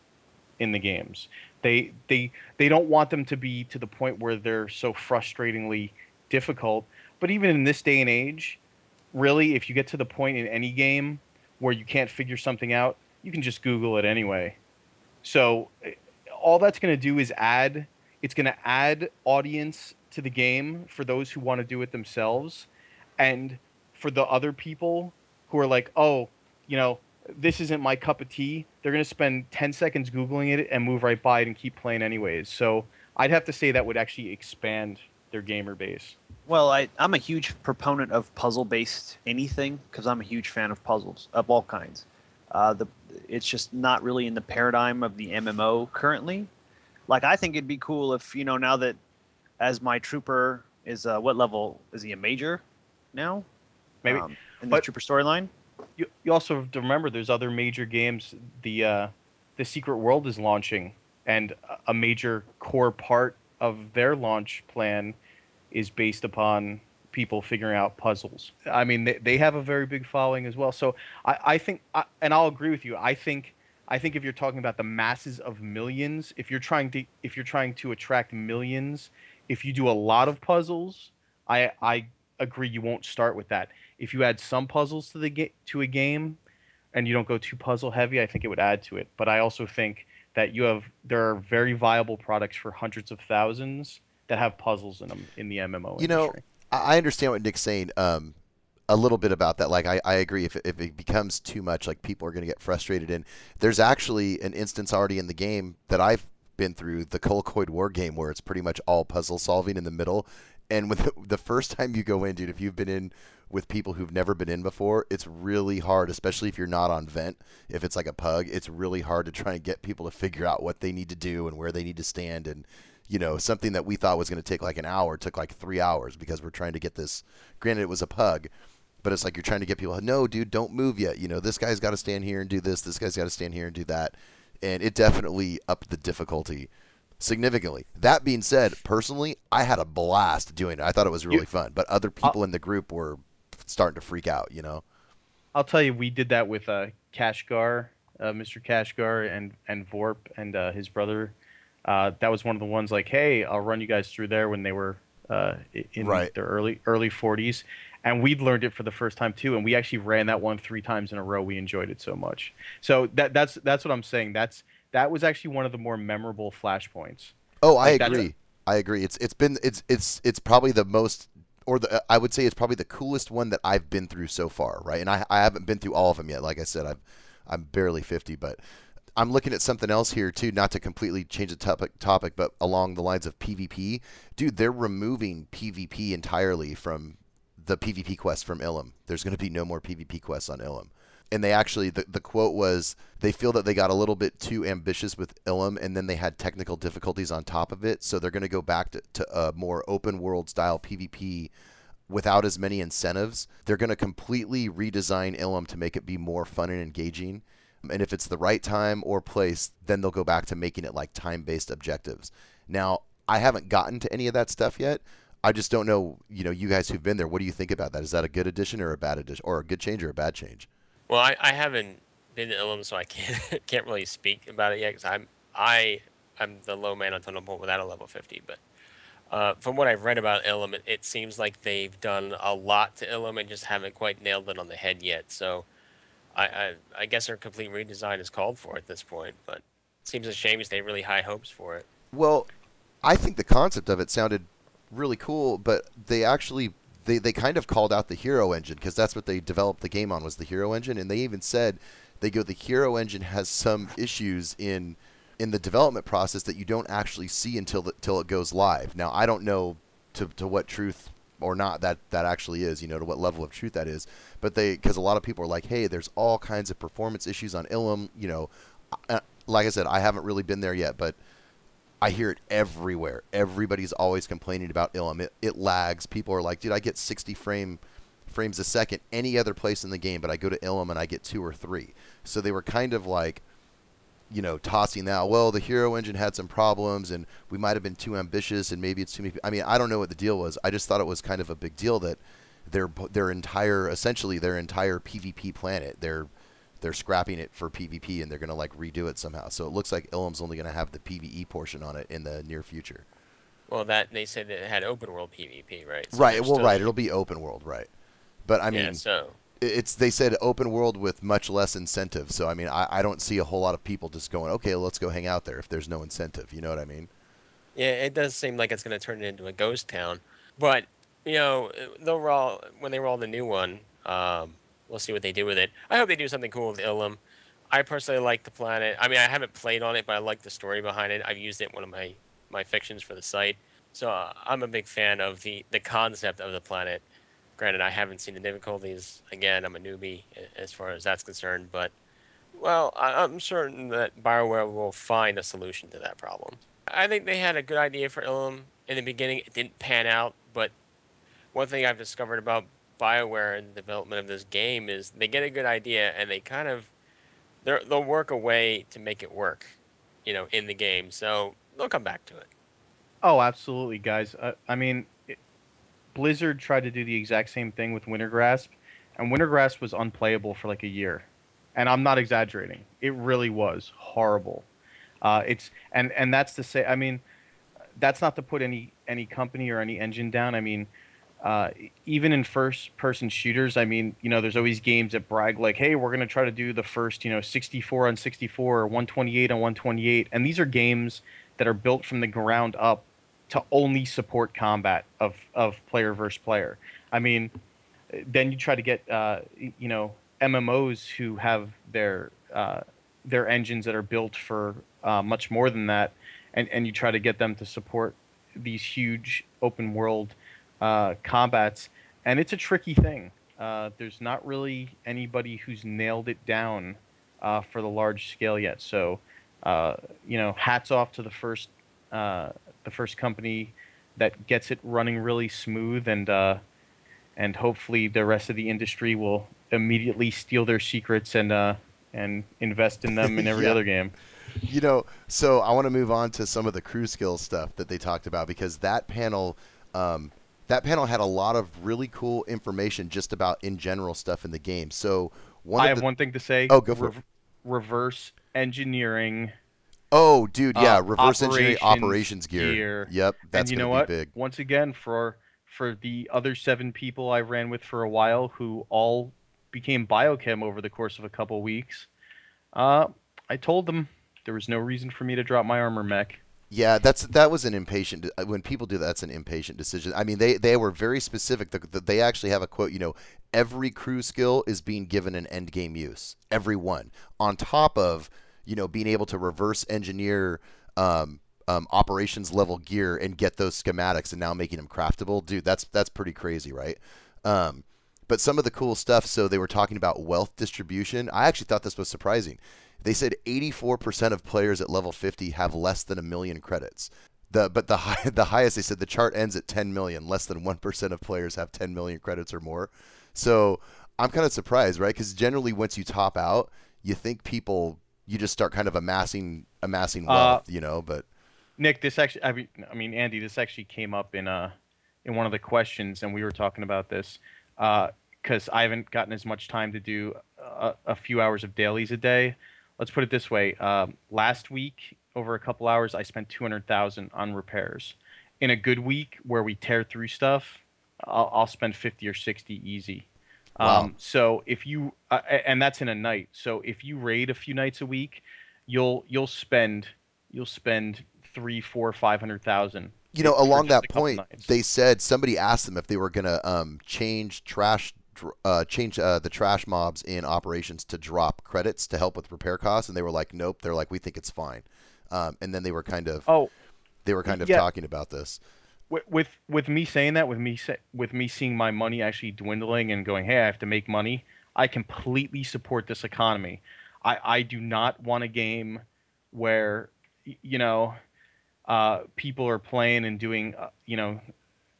in the games. They they they don't want them to be to the point where they're so frustratingly difficult. But even in this day and age, really, if you get to the point in any game where you can't figure something out, you can just Google it anyway. So eh, all that's going to do is add. It's going to add audience to the game for those who want to do it themselves, and for the other people who are like, oh, you know, this isn't my cup of tea. They're going to spend 10 seconds Googling it and move right by it and keep playing anyways. So I'd have to say that would actually expand their gamer base. Well, I, I'm a huge proponent of puzzle-based anything because I'm a huge fan of puzzles of all kinds. Uh, the it's just not really in the paradigm of the MMO currently. Like I think it'd be cool if you know now that as my trooper is uh, what level is he a major now? Maybe. um, in the But- trooper storyline. You, you also have to remember there's other major games. The uh, the Secret World is launching, and a- major core part of their launch plan is based upon people figuring out puzzles. I mean, they, they have a very big following as well. So I, I think, I, and I'll agree with you. I think I think if you're talking about the masses of millions, if you're trying to if you're trying to attract millions, if you do a lot of puzzles, I I agree you won't start with that. If you add some puzzles to the ga- to a game, and you don't go too puzzle heavy, I think it would add to it. But I also think that you have there are very viable products for hundreds of thousands that have puzzles in them in the MMO. you know, industry. I I understand what Nick's saying. Um, a little bit about that. Like, I, I agree. If, if it becomes too much, like people are going to get frustrated. And there's actually an instance already in the game that I've been through, the Colicoid War game, where it's pretty much all puzzle solving in the middle. And with the, <laughs> the first time you go in, dude, if you've been in with people who've never been in before, it's really hard, especially if you're not on vent. If it's like a pug, it's really hard to try and get people to figure out what they need to do and where they need to stand. And you know, something that we thought was going to take like an hour took like three hours because we're trying to get this. Granted, it was a pug, but it's like you're trying to get people. No, dude, don't move yet. You know, this guy's got to stand here and do this. This guy's got to stand here and do that. And it definitely upped the difficulty significantly. That being said, personally, I had a blast doing it. I thought it was really You- fun. But other people in the group were starting to freak out. You know. I'll tell you, we did that with uh, Kashgar, uh, Mr. Kashgar, and and Vorp and uh, his brother. Uh, that was one of the ones like, hey, I'll run you guys through there when they were uh, in Right. their early early 40s, and we'd learned it for the first time too, and we actually ran that one three times in a row. We enjoyed it so much. So that that's that's what I'm saying. That's that was actually one of the more memorable flashpoints. Oh, I Like, that's- agree. I agree. It's it's been it's it's it's probably the most or the I would say it's probably the coolest one that I've been through so far, right? And I I haven't been through all of them yet. Like I said, I've I'm barely 50, but I'm looking at something else here too, not to completely change the topic topic, but along the lines of PvP. Dude, they're removing PvP entirely from the PvP quest from Ilum. There's going to be no more PvP quests on Ilum. And they actually, the, the quote was, they feel that they got a little bit too ambitious with Ilum, and then they had technical difficulties on top of it. So they're going to go back to, to a more open world style PvP without as many incentives. They're going to completely redesign Ilum to make it be more fun and engaging. And if it's the right time or place, then they'll go back to making it like time based objectives. Now, I haven't gotten to any of that stuff yet. I just don't know, you know, you guys who've been there, what do you think about that? Is that a good addition or a bad addition or a good change or a bad change? Well, I, I haven't been to Ilum, so I can't <laughs> can't really speak about it yet because I'm I I'm the low man on Thunderbolt without a level 50. But uh, from what I've read about Ilum, it, it, seems like they've done a lot to Ilum and just haven't quite nailed it on the head yet. So I I, I guess a complete redesign is called for at this point. But it seems a shame because they really high hopes for it. Well, I think the concept of it sounded really cool, but they actually they, they kind of called out the hero engine because that's what they developed the game on was the hero engine. And they even said they go the hero engine has some issues in in the development process that you don't actually see until the, until it goes live. Now i don't know to, to what truth or not that that actually is you know to what level of truth that is. But they because a lot of people are like hey there's all kinds of performance issues on ilum you know. Uh, like i said i haven't really been there yet but I hear it everywhere. Everybody's always complaining about Ilum. It, it lags. People are like, dude, I get 60 frame frames a second any other place in the game, but I go to Ilum and I get two or three. So they were kind of like, you know, tossing that. Well, the Hero engine had some problems, and we might have been too ambitious, and maybe it's too many. I mean, I don't know what the deal was. I just thought it was kind of a big deal that their their entire, essentially their entire PvP planet, their they're scrapping it for PvP and they're going to like redo it somehow. So it looks like Ilum's only going to have the PvE portion on it in the near future. Well, that they said it had open world PvP, right? So right. Well, right. It'll be open world, right? But I mean, yeah, so it's they said open world with much less incentive. So I mean, I, I don't see a whole lot of people just going, okay, let's go hang out there if there's no incentive. You know what I mean? Yeah, it does seem like it's going to turn it into a ghost town. But you know, they'll roll when they roll the new one. Um, we'll see what they do with it. I hope they do something cool with Ilum. I personally like the planet. I mean, I haven't played on it, but I like the story behind it. I've used it in one of my my fictions for the site, so uh, I'm a big fan of the the concept of the planet. Granted, I haven't seen the difficulties. Again, I'm a newbie as far as that's concerned, but well, I, I'm certain that Bioware will find a solution to that problem. I think they had a good idea for Ilum in the beginning. It didn't pan out, but one thing I've discovered about Bioware the development of this game is they get a good idea and they kind of they'll work a way to make it work, you know, in the game. So they'll come back to it. Oh, absolutely, guys. Uh, I mean, it, Blizzard tried to do the exact same thing with Wintergrasp, and Wintergrasp was unplayable for like a year. And I'm not exaggerating. It really was horrible. Uh, it's and and that's to say, I mean, that's not to put any any company or any engine down. I mean, uh, even in first person shooters, I mean, you know, there's always games that brag like, hey, we're going to try to do the first, you know, 64 on 64 or 128 on 128. And these are games that are built from the ground up to only support combat of, of player versus player. I mean, then you try to get, uh, you know, MMOs who have their, uh, their engines that are built for uh, much more than that. And, and you try to get them to support these huge open world uh, combats, and it's a tricky thing. Uh, there's not really anybody who's nailed it down uh, for the large scale yet. So, uh, you know, hats off to the first uh, the first company that gets it running really smooth, and uh, and hopefully the rest of the industry will immediately steal their secrets and and invest in them <laughs> in every yeah. other game. You know, so I want to move on to some of the crew skill stuff that they talked about because that panel um, that panel had a lot of really cool information just about in general stuff in the game. So one I have the... one thing to say. Oh, go for Re- it. Reverse engineering. Oh, dude, yeah, uh, reverse engineering operations gear. gear. Yep, that's and you know what? Big. Once again, for for the other seven people I ran with for a while, who all became biochem over the course of a couple weeks, uh, I told them there was no reason for me to drop my armor mech. Yeah, that's that was an impatient. When people do that, that's an impatient decision. I mean, they they were very specific. The, the, they actually have a quote. You know, every crew skill is being given an end game use. Every one, on top of you know being able to reverse engineer um, um, operations level gear and get those schematics and now making them craftable. Dude, that's that's pretty crazy, right? Um, but some of the cool stuff. So they were talking about wealth distribution. I actually thought this was surprising. They said 84% of players at level 50 have less than a million credits. The but the <laughs> high, the highest they said the chart ends at 10 million. Less than one percent of players have 10 million credits or more. So I'm kind of surprised, right? Because generally, once you top out, you think people you just start kind of amassing amassing Uh, wealth, you know. But Nick, this actually, I mean, I mean, Andy, this actually came up in uh in one of the questions, and we were talking about this because I haven't gotten as much time to do a, a few hours of dailies a day. Let's put it this way: um, last week, over a couple hours, I spent two hundred thousand on repairs. In a good week where we tear through stuff, I'll, I'll spend fifty or sixty easy. Wow. Um, so if you uh, and that's in a night. So if you raid a few nights a week, you'll you'll spend you'll spend three, four, five hundred thousand. you know, along that point, nights. they said somebody asked them if they were gonna um, change trash, uh, change uh, the trash mobs in operations to drop credits to help with repair costs, and they were like, nope. They're like, we think it's fine. Um, and then they were kind of Oh, they were kind of yeah. talking about this. with, with with me saying that, with me sa- with me seeing my money actually dwindling and going, hey, I have to make money. I completely support this economy. I I do not want a game where you know uh, people are playing and doing uh, you know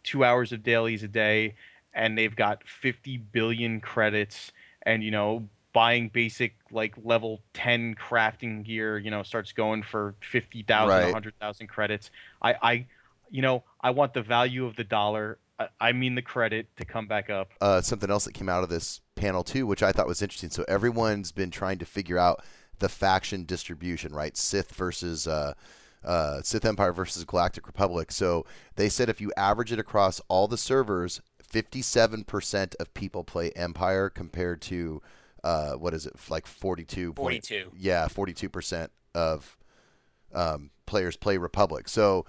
two hours of dailies a day, and they've got 50 billion credits, and you know buying basic like level 10 crafting gear you know starts going for 50,000 Right. 100,000 credits I I you know I want the value of the dollar I, I mean the credit to come back up uh, something else that came out of this panel too, which I thought was interesting. So everyone's been trying to figure out the faction distribution, right? Sith versus uh, uh, Sith Empire versus Galactic Republic. So they said if you average it across all the servers, 57% of people play Empire compared to uh, what is it, like 42? point- 42. yeah, 42% of um, players play Republic. So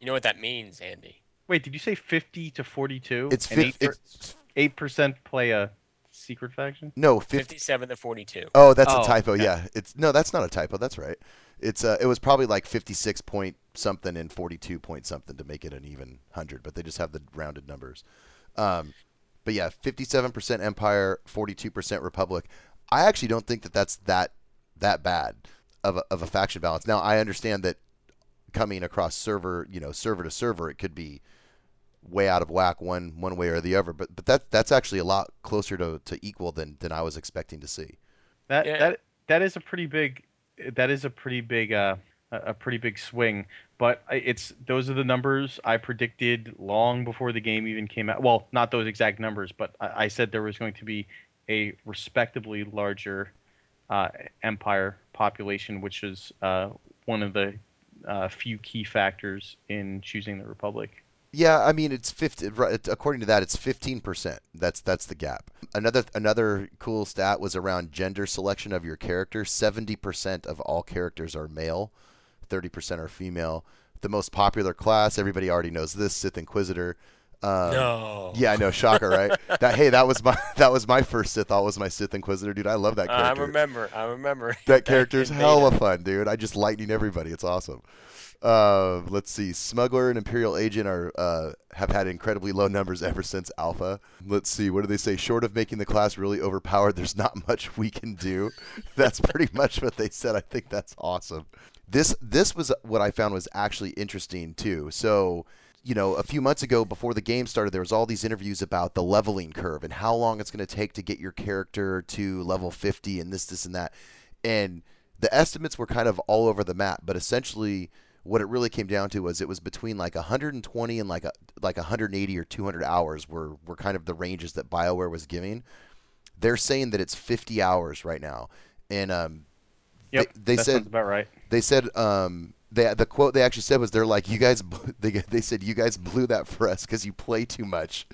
You know what that means, Andy? wait did you say 50 to 42 it's, and fif- 8 it's 8% play a secret faction no 50, 57 to 42. Oh, that's Oh, a typo. okay. Yeah, it's no, that's not a typo. That's right. It's uh, it was probably like fifty-six point something and forty-two point something to make it an even hundred, but they just have the rounded numbers. Um, but yeah, fifty-seven percent Empire, forty-two percent Republic. I actually don't think that that's that that bad of a, of a faction balance. Now I understand that coming across server, you know, server to server, it could be way out of whack one one way or the other. But but that that's actually a lot closer to, to equal than than I was expecting to see. That Yeah. that that is a pretty big that is a pretty big uh a pretty big swing. But it's those are the numbers I predicted long before the game even came out. Well, not those exact numbers, but I, I said there was going to be a respectably larger uh, empire population, which is uh, one of the uh, few key factors in choosing the republic. Yeah, I mean it's fifty. According to that, it's fifteen percent. That's that's the gap. Another another cool stat was around gender selection of your character. Seventy percent of all characters are male, thirty percent are female. The most popular class, everybody already knows this, Sith Inquisitor. Um, no. Yeah, I know, shocker, right? <laughs> that hey, that was my <laughs> that was my first Sith. Thought was my Sith Inquisitor, dude. I love that character. I remember. I remember. <laughs> That character's hella fun, dude. I just lightning everybody. It's awesome. Uh, let's see. Smuggler and Imperial Agent are uh, have had incredibly low numbers ever since Alpha. Let's see. What do they say? Short of making the class really overpowered, there's not much we can do. That's pretty much what they said. I think that's awesome. This this was what I found was actually interesting too. So you know, a few months ago before the game started, there was all these interviews about the leveling curve and how long it's going to take to get your character to level 50 and this, this, and that. And the estimates were kind of all over the map, but essentially what it really came down to was it was between like 120 and like a, like 180 or 200 hours were, were kind of the ranges that BioWare was giving. They're saying that it's 50 hours right now. And um, Yep, they, they that said about right. they said um they the quote they actually said was they're like you guys <laughs> they they said you guys blew that for us because you play too much.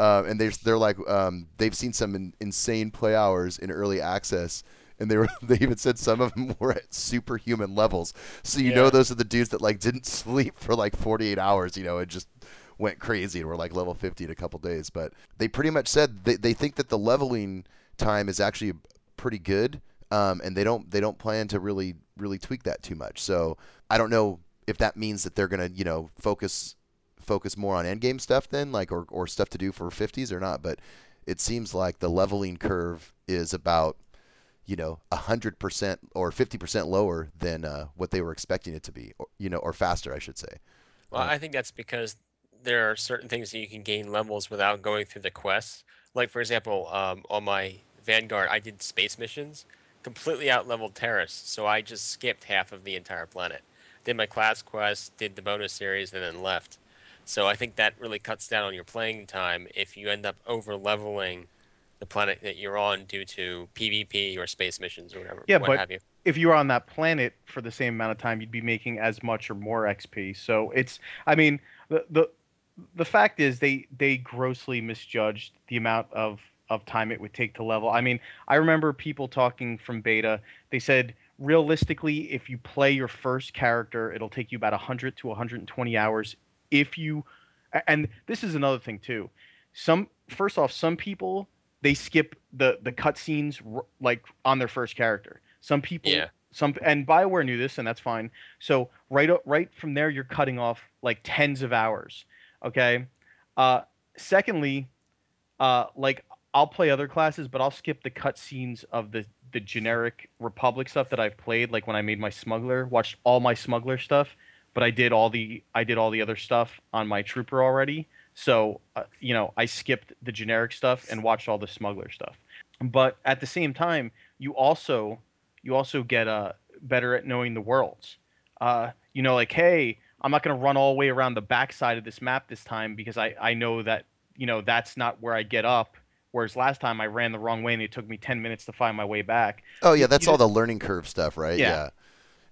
Um, and they're they're like um, they've seen some in, insane play hours in early access, and they were <laughs> they even said some of them were at superhuman levels. So you know those are the dudes that like didn't <laughs> sleep for like 48 hours, you know, and just went crazy and were like level 50 in a couple days. But they pretty much said they, they think that the leveling time is actually pretty good, um, and they don't they don't plan to really really tweak that too much. So I don't know if that means that they're gonna you know focus focus more on endgame stuff then, like or or stuff to do for 50s or not. But it seems like the leveling curve is about you know, 100% or 50% lower than uh, what they were expecting it to be, or, you know, or faster, I should say. Well, I think that's because there are certain things that you can gain levels without going through the quests. Like, for example, um, on my Vanguard, I did space missions, completely out leveled Taris, so I just skipped half of the entire planet. Did my class quest, did the bonus series, and then left. So I think that really cuts down on your playing time if you end up over leveling the planet that you're on due to PvP or space missions or whatever. Yeah, what but have you. if you were on that planet for the same amount of time, you'd be making as much or more XP. So it's, I mean, the the the fact is they they grossly misjudged the amount of of time it would take to level. I mean, I remember people talking from beta. They said realistically, if you play your first character, it'll take you about 100 to 120 hours. If you, and this is another thing too. Some first off, some people they skip the the cutscenes r- like on their first character. Some people, Yeah. some and Bioware knew this, and that's fine. So right right from there, you're cutting off like tens of hours. Okay. Uh, secondly, uh, like I'll play other classes, but I'll skip the cutscenes of the the generic Republic stuff that I've played. Like when I made my smuggler, watched all my smuggler stuff, but I did all the I did all the other stuff on my trooper already. So uh, you know I skipped the generic stuff and watched all the smuggler stuff. But at the same time, you also you also get uh, better at knowing the worlds. Uh, you know, like hey, I'm not going to run all the way around the backside of this map this time because I I know that you know that's not where I get up. Whereas last time I ran the wrong way and it took me 10 minutes to find my way back. Oh yeah, that's you all just- the learning curve stuff, right? Yeah.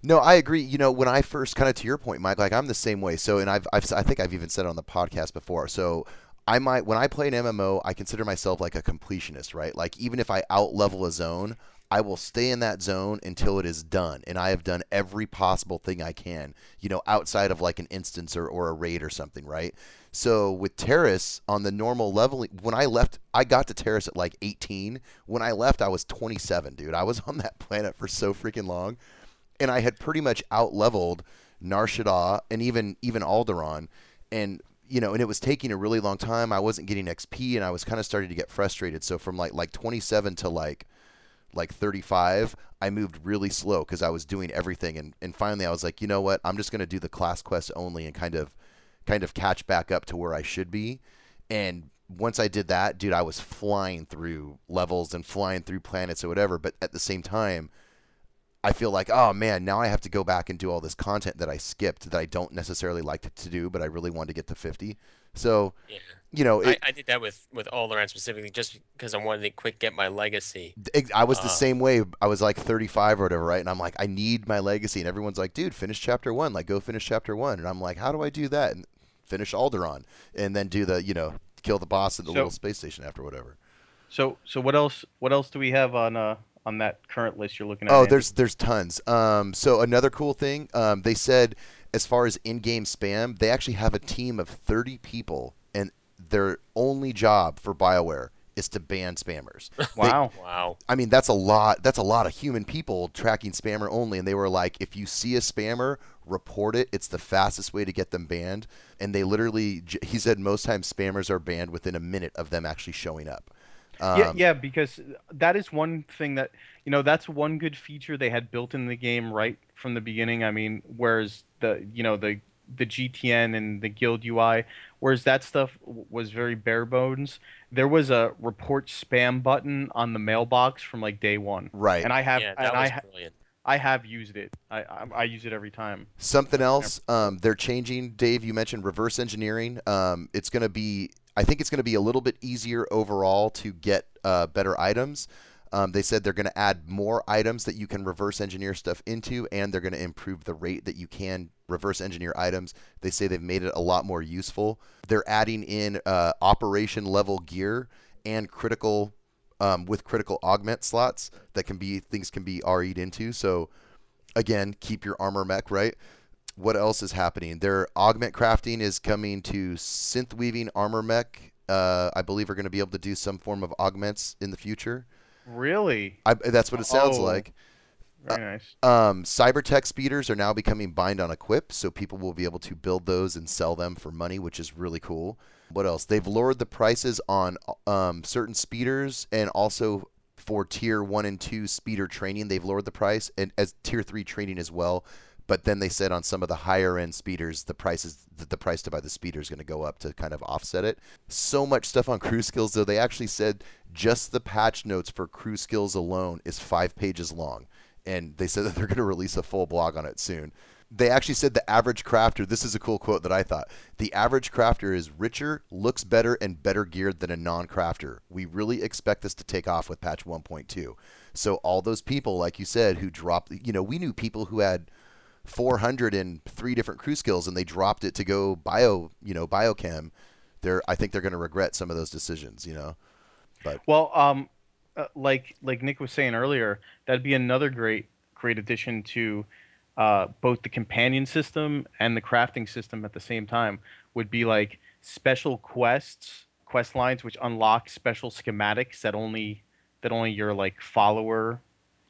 No, I agree. You know, when I first kind of to your point, Mike, like I'm the same way. So, and I've, I've I think I've even said it on the podcast before. So, I might when I play an MMO, I consider myself like a completionist, right? Like even if I out level a zone, I will stay in that zone until it is done, and I have done every possible thing I can, you know, outside of like an instance or, or a raid or something, right? So with Taris on the normal leveling, when I left, I got to Taris at like 18. When I left, I was 27, dude. I was <laughs> on that planet for so freaking long, and I had pretty much out leveled Nar Shaddaa and even even Alderaan, and you know, and it was taking a really long time. I wasn't getting XP, and I was kind of starting to get frustrated. So from like like 27 to like like 35 i moved really slow because i was doing everything. And, and finally i was like you know what? I'm just going to do the class quest only and kind of kind of catch back up to where i should be. And once i did that dude i was flying through levels and flying through planets or whatever. But at the same time i feel like oh man now i have to go back and do all this content that i skipped that i don't necessarily like to, do but i really wanted to get to 50 so Yeah. You know it, I, I did that with with Alderaan specifically, just because I wanted to quick get my legacy. Ex- I was the Uh, same way. I was like 35 or whatever, right? And I'm like, I need my legacy. And everyone's like, dude, finish chapter one. Like, go finish chapter one. And I'm like, how do I do that? And finish Alderaan, and then do the, you know, kill the boss at the So- little space station after whatever. So so what else what else do we have on uh on that current list you're looking at? Oh, Andy? there's there's tons. Um, so another cool thing, um, they said as far as in-game spam, they actually have a team of 30 people, and their only job for Bioware is to ban spammers. <laughs> They- wow. Wow. I mean, that's a lot. That's a lot of human people tracking spammer only, and they were like, if you see a spammer, report it. It's the fastest way to get them banned. And they literally, he said, most times spammers are banned within a minute of them actually showing up. Um, yeah, yeah, because that is one thing that you know that's one good feature they had built in the game right from the beginning. I mean, whereas the you know the the GTN and the guild UI, whereas that stuff was very bare bones. There was a report spam button on the mailbox from like day one, Right. and I have yeah, and that I was ha- brilliant. I have used it. I, I I use it every time. Something else, um, they're changing. Dave, you mentioned reverse engineering. Um, it's going to be, I think it's going to be a little bit easier overall to get uh, better items. Um, they said they're going to add more items that you can reverse engineer stuff into, and they're going to improve the rate that you can reverse engineer items. They say they've made it a lot more useful. They're adding in uh, operation level gear and critical um, with critical augment slots that can be things can be RE'd into. So again, keep your armor mech right. What else is happening? Their augment crafting is coming to synth weaving armor mech. Uh, I believe are going to be able to do some form of augments in the future. Really? I, that's what it sounds Oh. like. Very nice. Um, Cybertech speeders are now becoming bind on equip, so people will be able to build those and sell them for money, which is really cool. What else? They've lowered the prices on um, certain speeders and also for tier one and two speeder training, they've lowered the price, and as tier three training as well. But then they said on some of the higher end speeders, the prices the price to buy the speeder is going to go up to kind of offset it. So much stuff on crew skills though. They actually said just the patch notes for crew skills alone is five pages long, and they said that they're going to release a full blog on it soon. They actually said the average crafter. This is a cool quote that I thought. The average crafter is richer, looks better, and better geared than a non-crafter. We really expect this to take off with patch 1.2. So all those people, like you said, who dropped, you know, we knew people who had 400 in three different crew skills and they dropped it to go bio, you know, biochem, they're I think they're going to regret some of those decisions, you know. But well, um, uh, like like Nick was saying earlier, that'd be another great great addition to uh, both the companion system and the crafting system at the same time. Would be like special quests, quest lines which unlock special schematics that only that only your like follower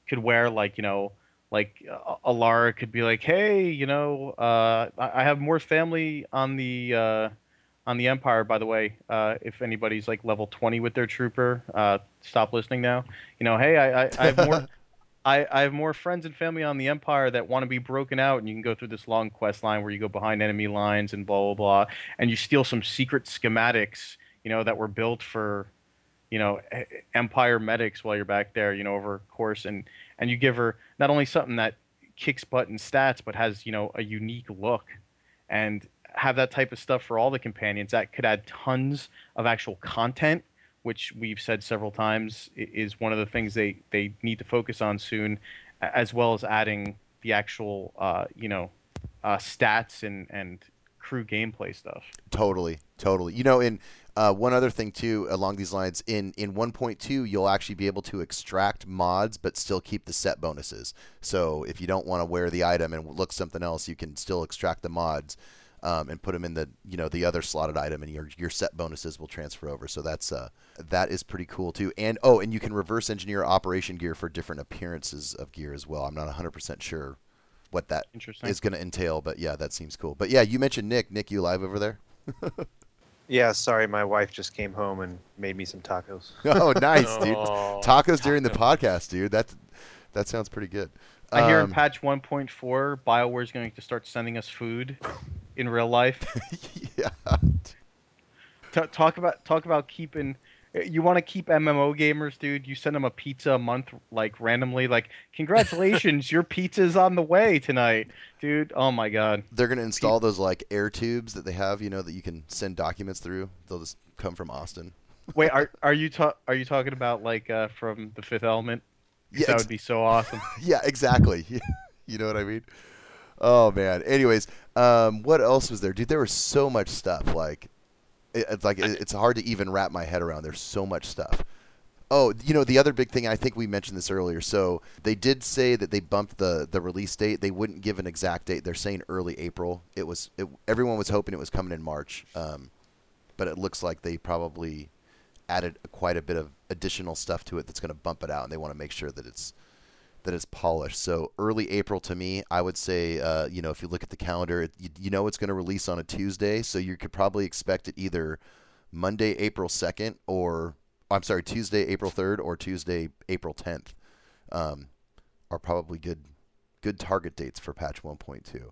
could wear, like you know like uh, Elara could be like, hey, you know, uh, I have more family on the uh, on the Empire. By the way, uh, if anybody's like level twenty with their trooper, uh, stop listening now. You know, hey, I, I, I have more. <laughs> I, I have more friends and family on the Empire that want to be broken out, and you can go through this long quest line where you go behind enemy lines and blah blah blah, and you steal some secret schematics, you know, that were built for, you know, Empire medics while you're back there, you know, over course, and and you give her not only something that kicks butt in stats, but has you know a unique look, and have that type of stuff for all the companions. That could add tons of actual content, which we've said several times is one of the things they they need to focus on soon, as well as adding the actual uh, you know uh, stats and and crew gameplay stuff. Totally, totally. You know, in uh, one other thing too along these lines, in in 1.2, you'll actually be able to extract mods, but still keep the set bonuses. So if you don't want to wear the item and look something else, you can still extract the mods. Um, and put them in the you know the other slotted item, and your your set bonuses will transfer over. So that's uh, that is pretty cool too. And oh, and you can reverse engineer operation gear for different appearances of gear as well. I'm not 100% sure what that is going to entail, but yeah, that seems cool. But yeah, you mentioned Nick. Nick, you live over there? <laughs> Yeah, sorry, my wife just came home and made me some tacos. <laughs> oh, nice, dude. <laughs> Oh, tacos during the podcast, dude. That that sounds pretty good. I um, hear in um, patch 1.4, BioWare is going to start sending us food in real life. <laughs> yeah. T- talk about talk about keeping you want to keep MMO gamers, dude? You send them a pizza a month, like randomly. Like, congratulations, your pizza's on the way tonight, dude. Oh my god. They're gonna install those like air tubes that they have, you know, that you can send documents through. They'll just come from Austin. Wait, are <laughs> are you ta- are you talking about like uh, from the Fifth Element? Yeah, that would be so awesome. <laughs> yeah, exactly. <laughs> you know what I mean? Oh man. Anyways, um, what else was there, dude? There was so much stuff. Like, it's like it's hard to even wrap my head around. There's so much stuff. Oh, you know the other big thing. I think we mentioned this earlier. So they did say that they bumped the the release date. They wouldn't give an exact date. They're saying early April. It was. It, everyone was hoping it was coming in March, um, but it looks like they probably added quite a bit of additional stuff to it that's going to bump it out, and they want to make sure that it's that it's polished. So early April to me, I would say, uh, you know, if you look at the calendar, you, you, know it's going to release on a Tuesday, so you could probably expect it either Monday, April 2nd, or I'm sorry, Tuesday, April 3rd, or Tuesday, April 10th, um, are probably good good target dates for patch 1.2.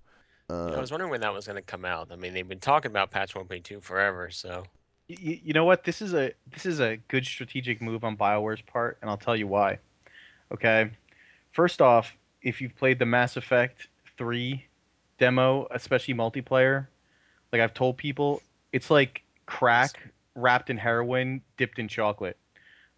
Uh, I was wondering when that was going to come out. I mean, they've been talking about patch 1.2 forever, so. You, you know what? This is a this is a good strategic move on Bioware's part, and I'll tell you why. Okay, First off, if you've played the Mass Effect 3 demo, especially multiplayer, like I've told people, it's like crack wrapped in heroin, dipped in chocolate.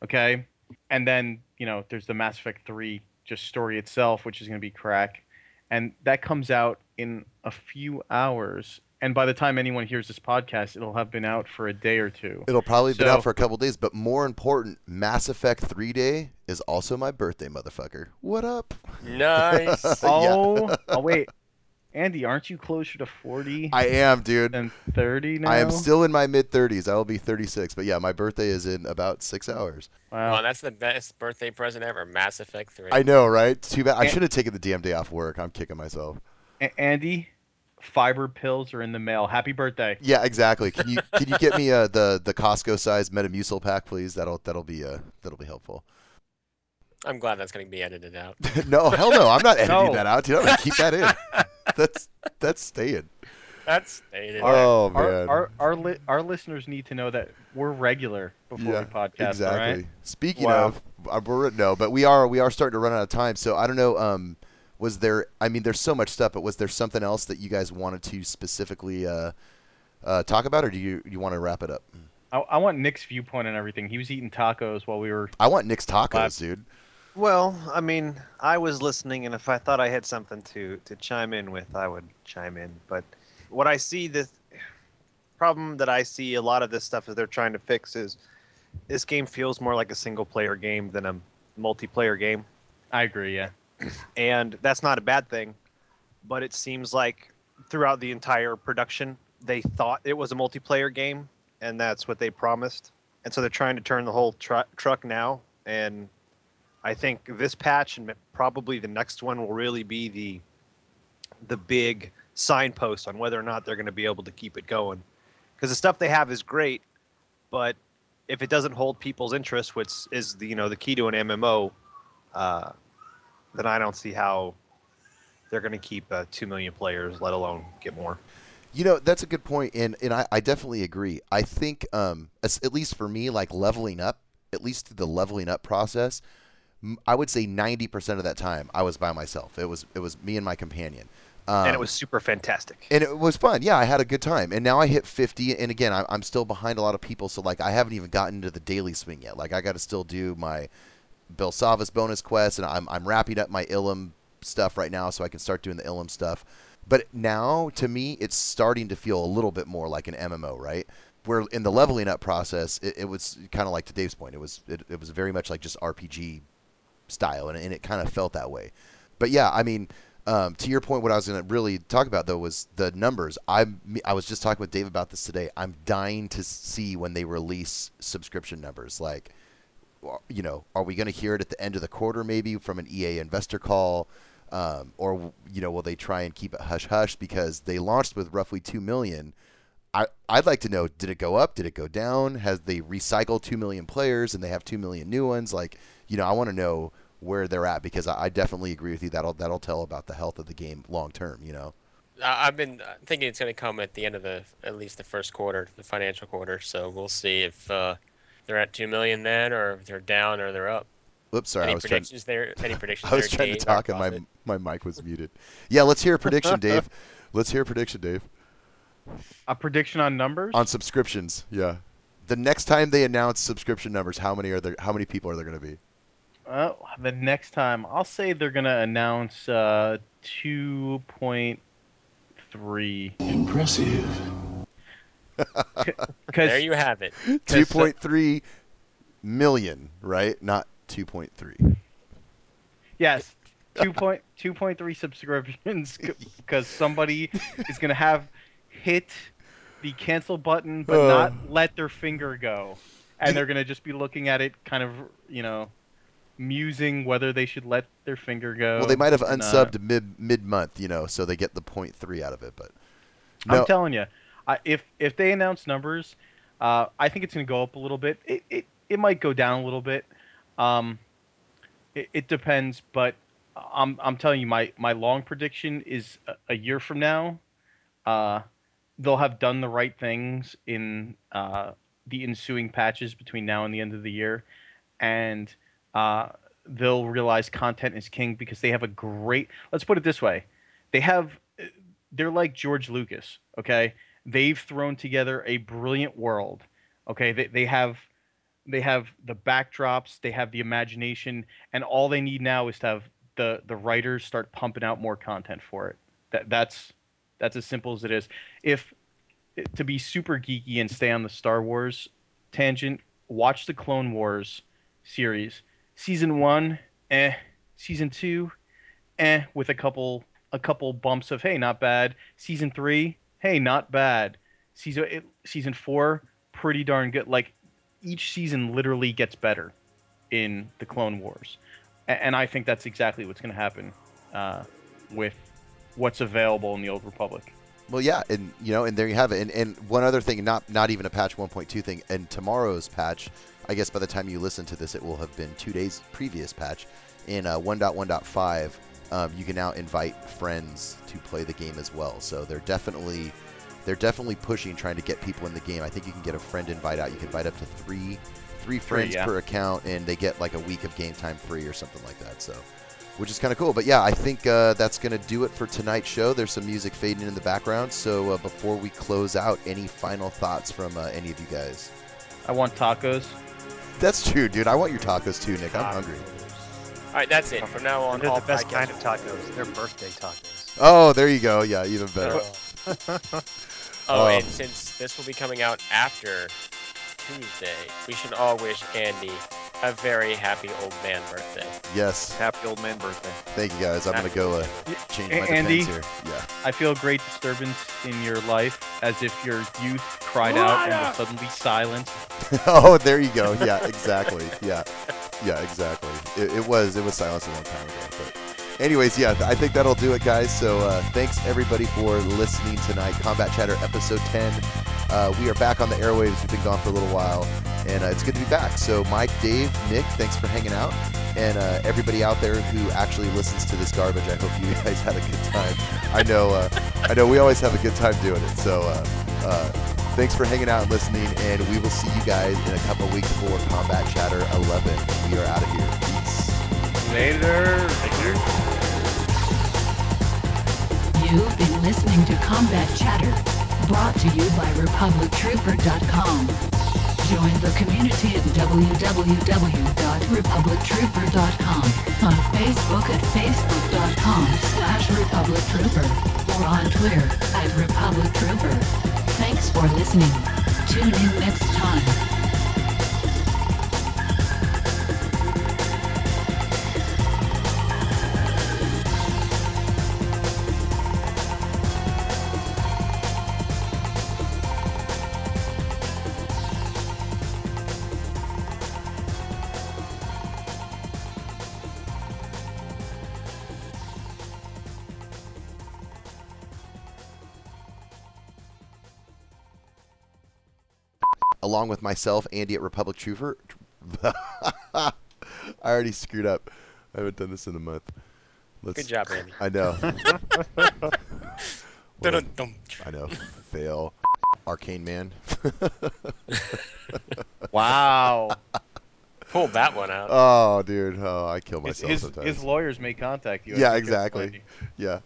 Okay? And then, you know, there's the Mass Effect 3 just story itself, which is going to be crack. And that comes out in a few hours and by the time anyone hears this podcast, it'll have been out for a day or two. It'll probably so, been out for a couple days, but more important, Mass Effect 3 Day is also my birthday, motherfucker. What up? Nice. <laughs> oh, oh, wait. Andy, aren't you closer to 40 I am, dude. than 30 now? I am still in my mid 30s. I will be 36, but yeah, my birthday is in about six hours. Wow. Well, that's the best birthday present ever. Mass Effect 3. I know, right? Too bad. I should have taken the damn day off work. I'm kicking myself. A- Andy, fiber pills are in the mail. Happy birthday. Yeah, exactly. Can you can you get me uh, the the Costco size Metamucil pack, please? That'll that'll be uh that'll be helpful. I'm glad that's going to be edited out. <laughs> no, hell no. I'm not <laughs> editing No. that out. Dude, I'm gonna keep that in. <laughs> That's that's staying. That's staying. Oh our, man. Our our, li- our listeners need to know that we're regular before yeah, we podcast. exactly. All right? Speaking Wow. of, uh, we're no, but we are we are starting to run out of time. So I don't know. Um, was there? I mean, there's so much stuff, but was there something else that you guys wanted to specifically uh, uh, talk about, or do you you want to wrap it up? I, I want Nick's viewpoint on everything. He was eating tacos while we were. I want Nick's tacos, Last- dude. Well, I mean, I was listening, and if I thought I had something to to chime in with, I would chime in. But what I see, the problem that I see a lot of this stuff that they're trying to fix is this game feels more like a single player game than a multiplayer game, I agree. Yeah. And that's not a bad thing. But it seems like throughout the entire production, they thought it was a multiplayer game, and that's what they promised. And so they're trying to turn the whole tru- truck now, and I think this patch and probably the next one will really be the the big signpost on whether or not they're going to be able to keep it going. Because the stuff they have is great, but if it doesn't hold people's interest, which is the you know the key to an MMO, uh, then I don't see how they're going to keep uh, two million players, let alone get more. You know, that's a good point, and and I, I definitely agree. I think, um, as, at least for me, like leveling up, at least through the leveling up process, m- I would say ninety percent of that time I was by myself. It was it was me and my companion, um, and it was super fantastic. and it was fun. Yeah, I had a good time, and now I hit fifty, and again, I, I'm still behind a lot of people, so like I haven't even gotten into the daily swing yet. Like I got to still do my Belsavis bonus quest, and I'm I'm wrapping up my Ilum stuff right now, so I can start doing the Ilum stuff. But now, to me, it's starting to feel a little bit more like an MMO, right? Where in the leveling up process, it, it was kind of like to Dave's point. It was it, it was very much like just RPG style, and, and it kind of felt that way. But yeah, I mean, um, to your point, what I was going to really talk about though was the numbers. I I was just talking with Dave about this today. I'm dying to see when they release subscription numbers. Like, you know, are we going to hear it at the end of the quarter, maybe from an EA investor call, um, or you know, will they try and keep it hush hush because they launched with roughly two million. I, I'd like to know: Did it go up? Did it go down? Has they recycled two million players and they have two million new ones? Like, you know, I want to know where they're at because I, I definitely agree with you. That'll that'll tell about the health of the game long term. You know. I've been uh, thinking it's going to come at the end of the at least the first quarter, the financial quarter. So we'll see if uh, they're at two million then, or they're down or they're up. Oops, sorry, any I was trying. there? Any <laughs> predictions? I was there, trying to talk and my my mic was muted. Yeah, let's hear a prediction, Dave. <laughs> Let's hear a prediction, Dave. A prediction on numbers? On subscriptions, yeah. The next time they announce subscription numbers, how many are there? How many people are there going to be? Well, the next time, I'll say they're gonna announce uh, two point three. Impressive. Because There you have it. Two point three million, right? Not two point three. yes, two point two point three subscriptions because <laughs> somebody is gonna have hit the cancel button but Uh. not let their finger go, and they're gonna just be looking at it, kind of you know, musing whether they should let their finger go. Well, they might have or not. unsubbed mid mid month, you know, so they get the point three out of it. But no, I'm telling you, If if they announce numbers, uh, I think it's going to go up a little bit. It, it it might go down a little bit. Um, it, it depends, but I'm I'm telling you, my my long prediction is a, a year from now, uh, they'll have done the right things in uh, the ensuing patches between now and the end of the year, and uh, they'll realize content is king because they have a great. Let's put it this way, they have they're like George Lucas, okay? They've thrown together a brilliant world. Okay, they they have they have the backdrops, they have the imagination, and all they need now is to have the the writers start pumping out more content for it. That that's that's as simple as it is. If to be super geeky and stay on the Star Wars tangent, watch the Clone Wars series. Season 1, eh, season 2, eh, with a couple a couple bumps of hey, not bad. Season three, hey, not bad. Season it, season four, pretty darn good. Like each season literally gets better in the Clone Wars, A- and I think that's exactly what's going to happen uh, with what's available in the Old Republic. Well, yeah, and you know, and there you have it. And, and one other thing, not not even a patch 1.2 thing, and tomorrow's patch, I guess by the time you listen to this, it will have been two days previous patch. In uh, 1.1.5, um, you can now invite friends to play the game as well. So they're definitely they're definitely pushing, trying to get people in the game. I think you can get a friend invite out. You can invite up to three three friends yeah. per account, and they get like a week of game time free or something like that. So which is kind of cool. But yeah, I think uh, that's going to do it for tonight's show. There's some music fading in the background. So uh, before we close out, any final thoughts from uh, any of you guys? I want tacos. That's true, dude. I want your tacos too, Nick. I'm hungry. All right, that's it. From now on, They're all the best kind of tacos. They're birthday tacos. Oh, there you go. Yeah, even better. <laughs> Oh, Oh. and since this will be coming out after Tuesday, we should all wish Andy a very happy old man birthday. Yes. Happy old man birthday. Thank you guys. I'm going to go uh, change my Andy? here. Yeah. I feel great disturbance in your life, as if your youth cried out and was suddenly silent. <laughs> oh, there you go. Yeah, exactly. Yeah, yeah, exactly. It, it was it was silence a long time ago. But anyways, yeah, I think that'll do it, guys. So uh, thanks everybody for listening tonight. Combat Chatter episode 10. Uh, we are back on the airwaves. We've been gone for a little while, and uh, it's good to be back. So Mike, Dave, Nick, thanks for hanging out, and uh, everybody out there who actually listens to this garbage. I hope you <laughs> guys had a good time. I know, uh, I know, we always have a good time doing it. So. Thanks for hanging out and listening, and we will see you guys in a couple weeks for Combat Chatter 11. We are out of here. Peace. Later. You've been listening to Combat Chatter, brought to you by RepublicTrooper.com. Join the community at www.republictrooper.com, on Facebook at facebook.com slash republictrooper, or on Twitter at republictrooper. Thanks for listening. Tune in next time. Along with myself, Andy at Republic Trooper. <laughs> I already screwed up. I haven't done this in a month. Let's, Good job, Andy. I know. <laughs> What. I know. Fail. Arcane Man. <laughs> Wow. Pulled that one out. oh, dude. Oh, I kill his, myself his, sometimes. his lawyers may contact you. Yeah, exactly. Yeah.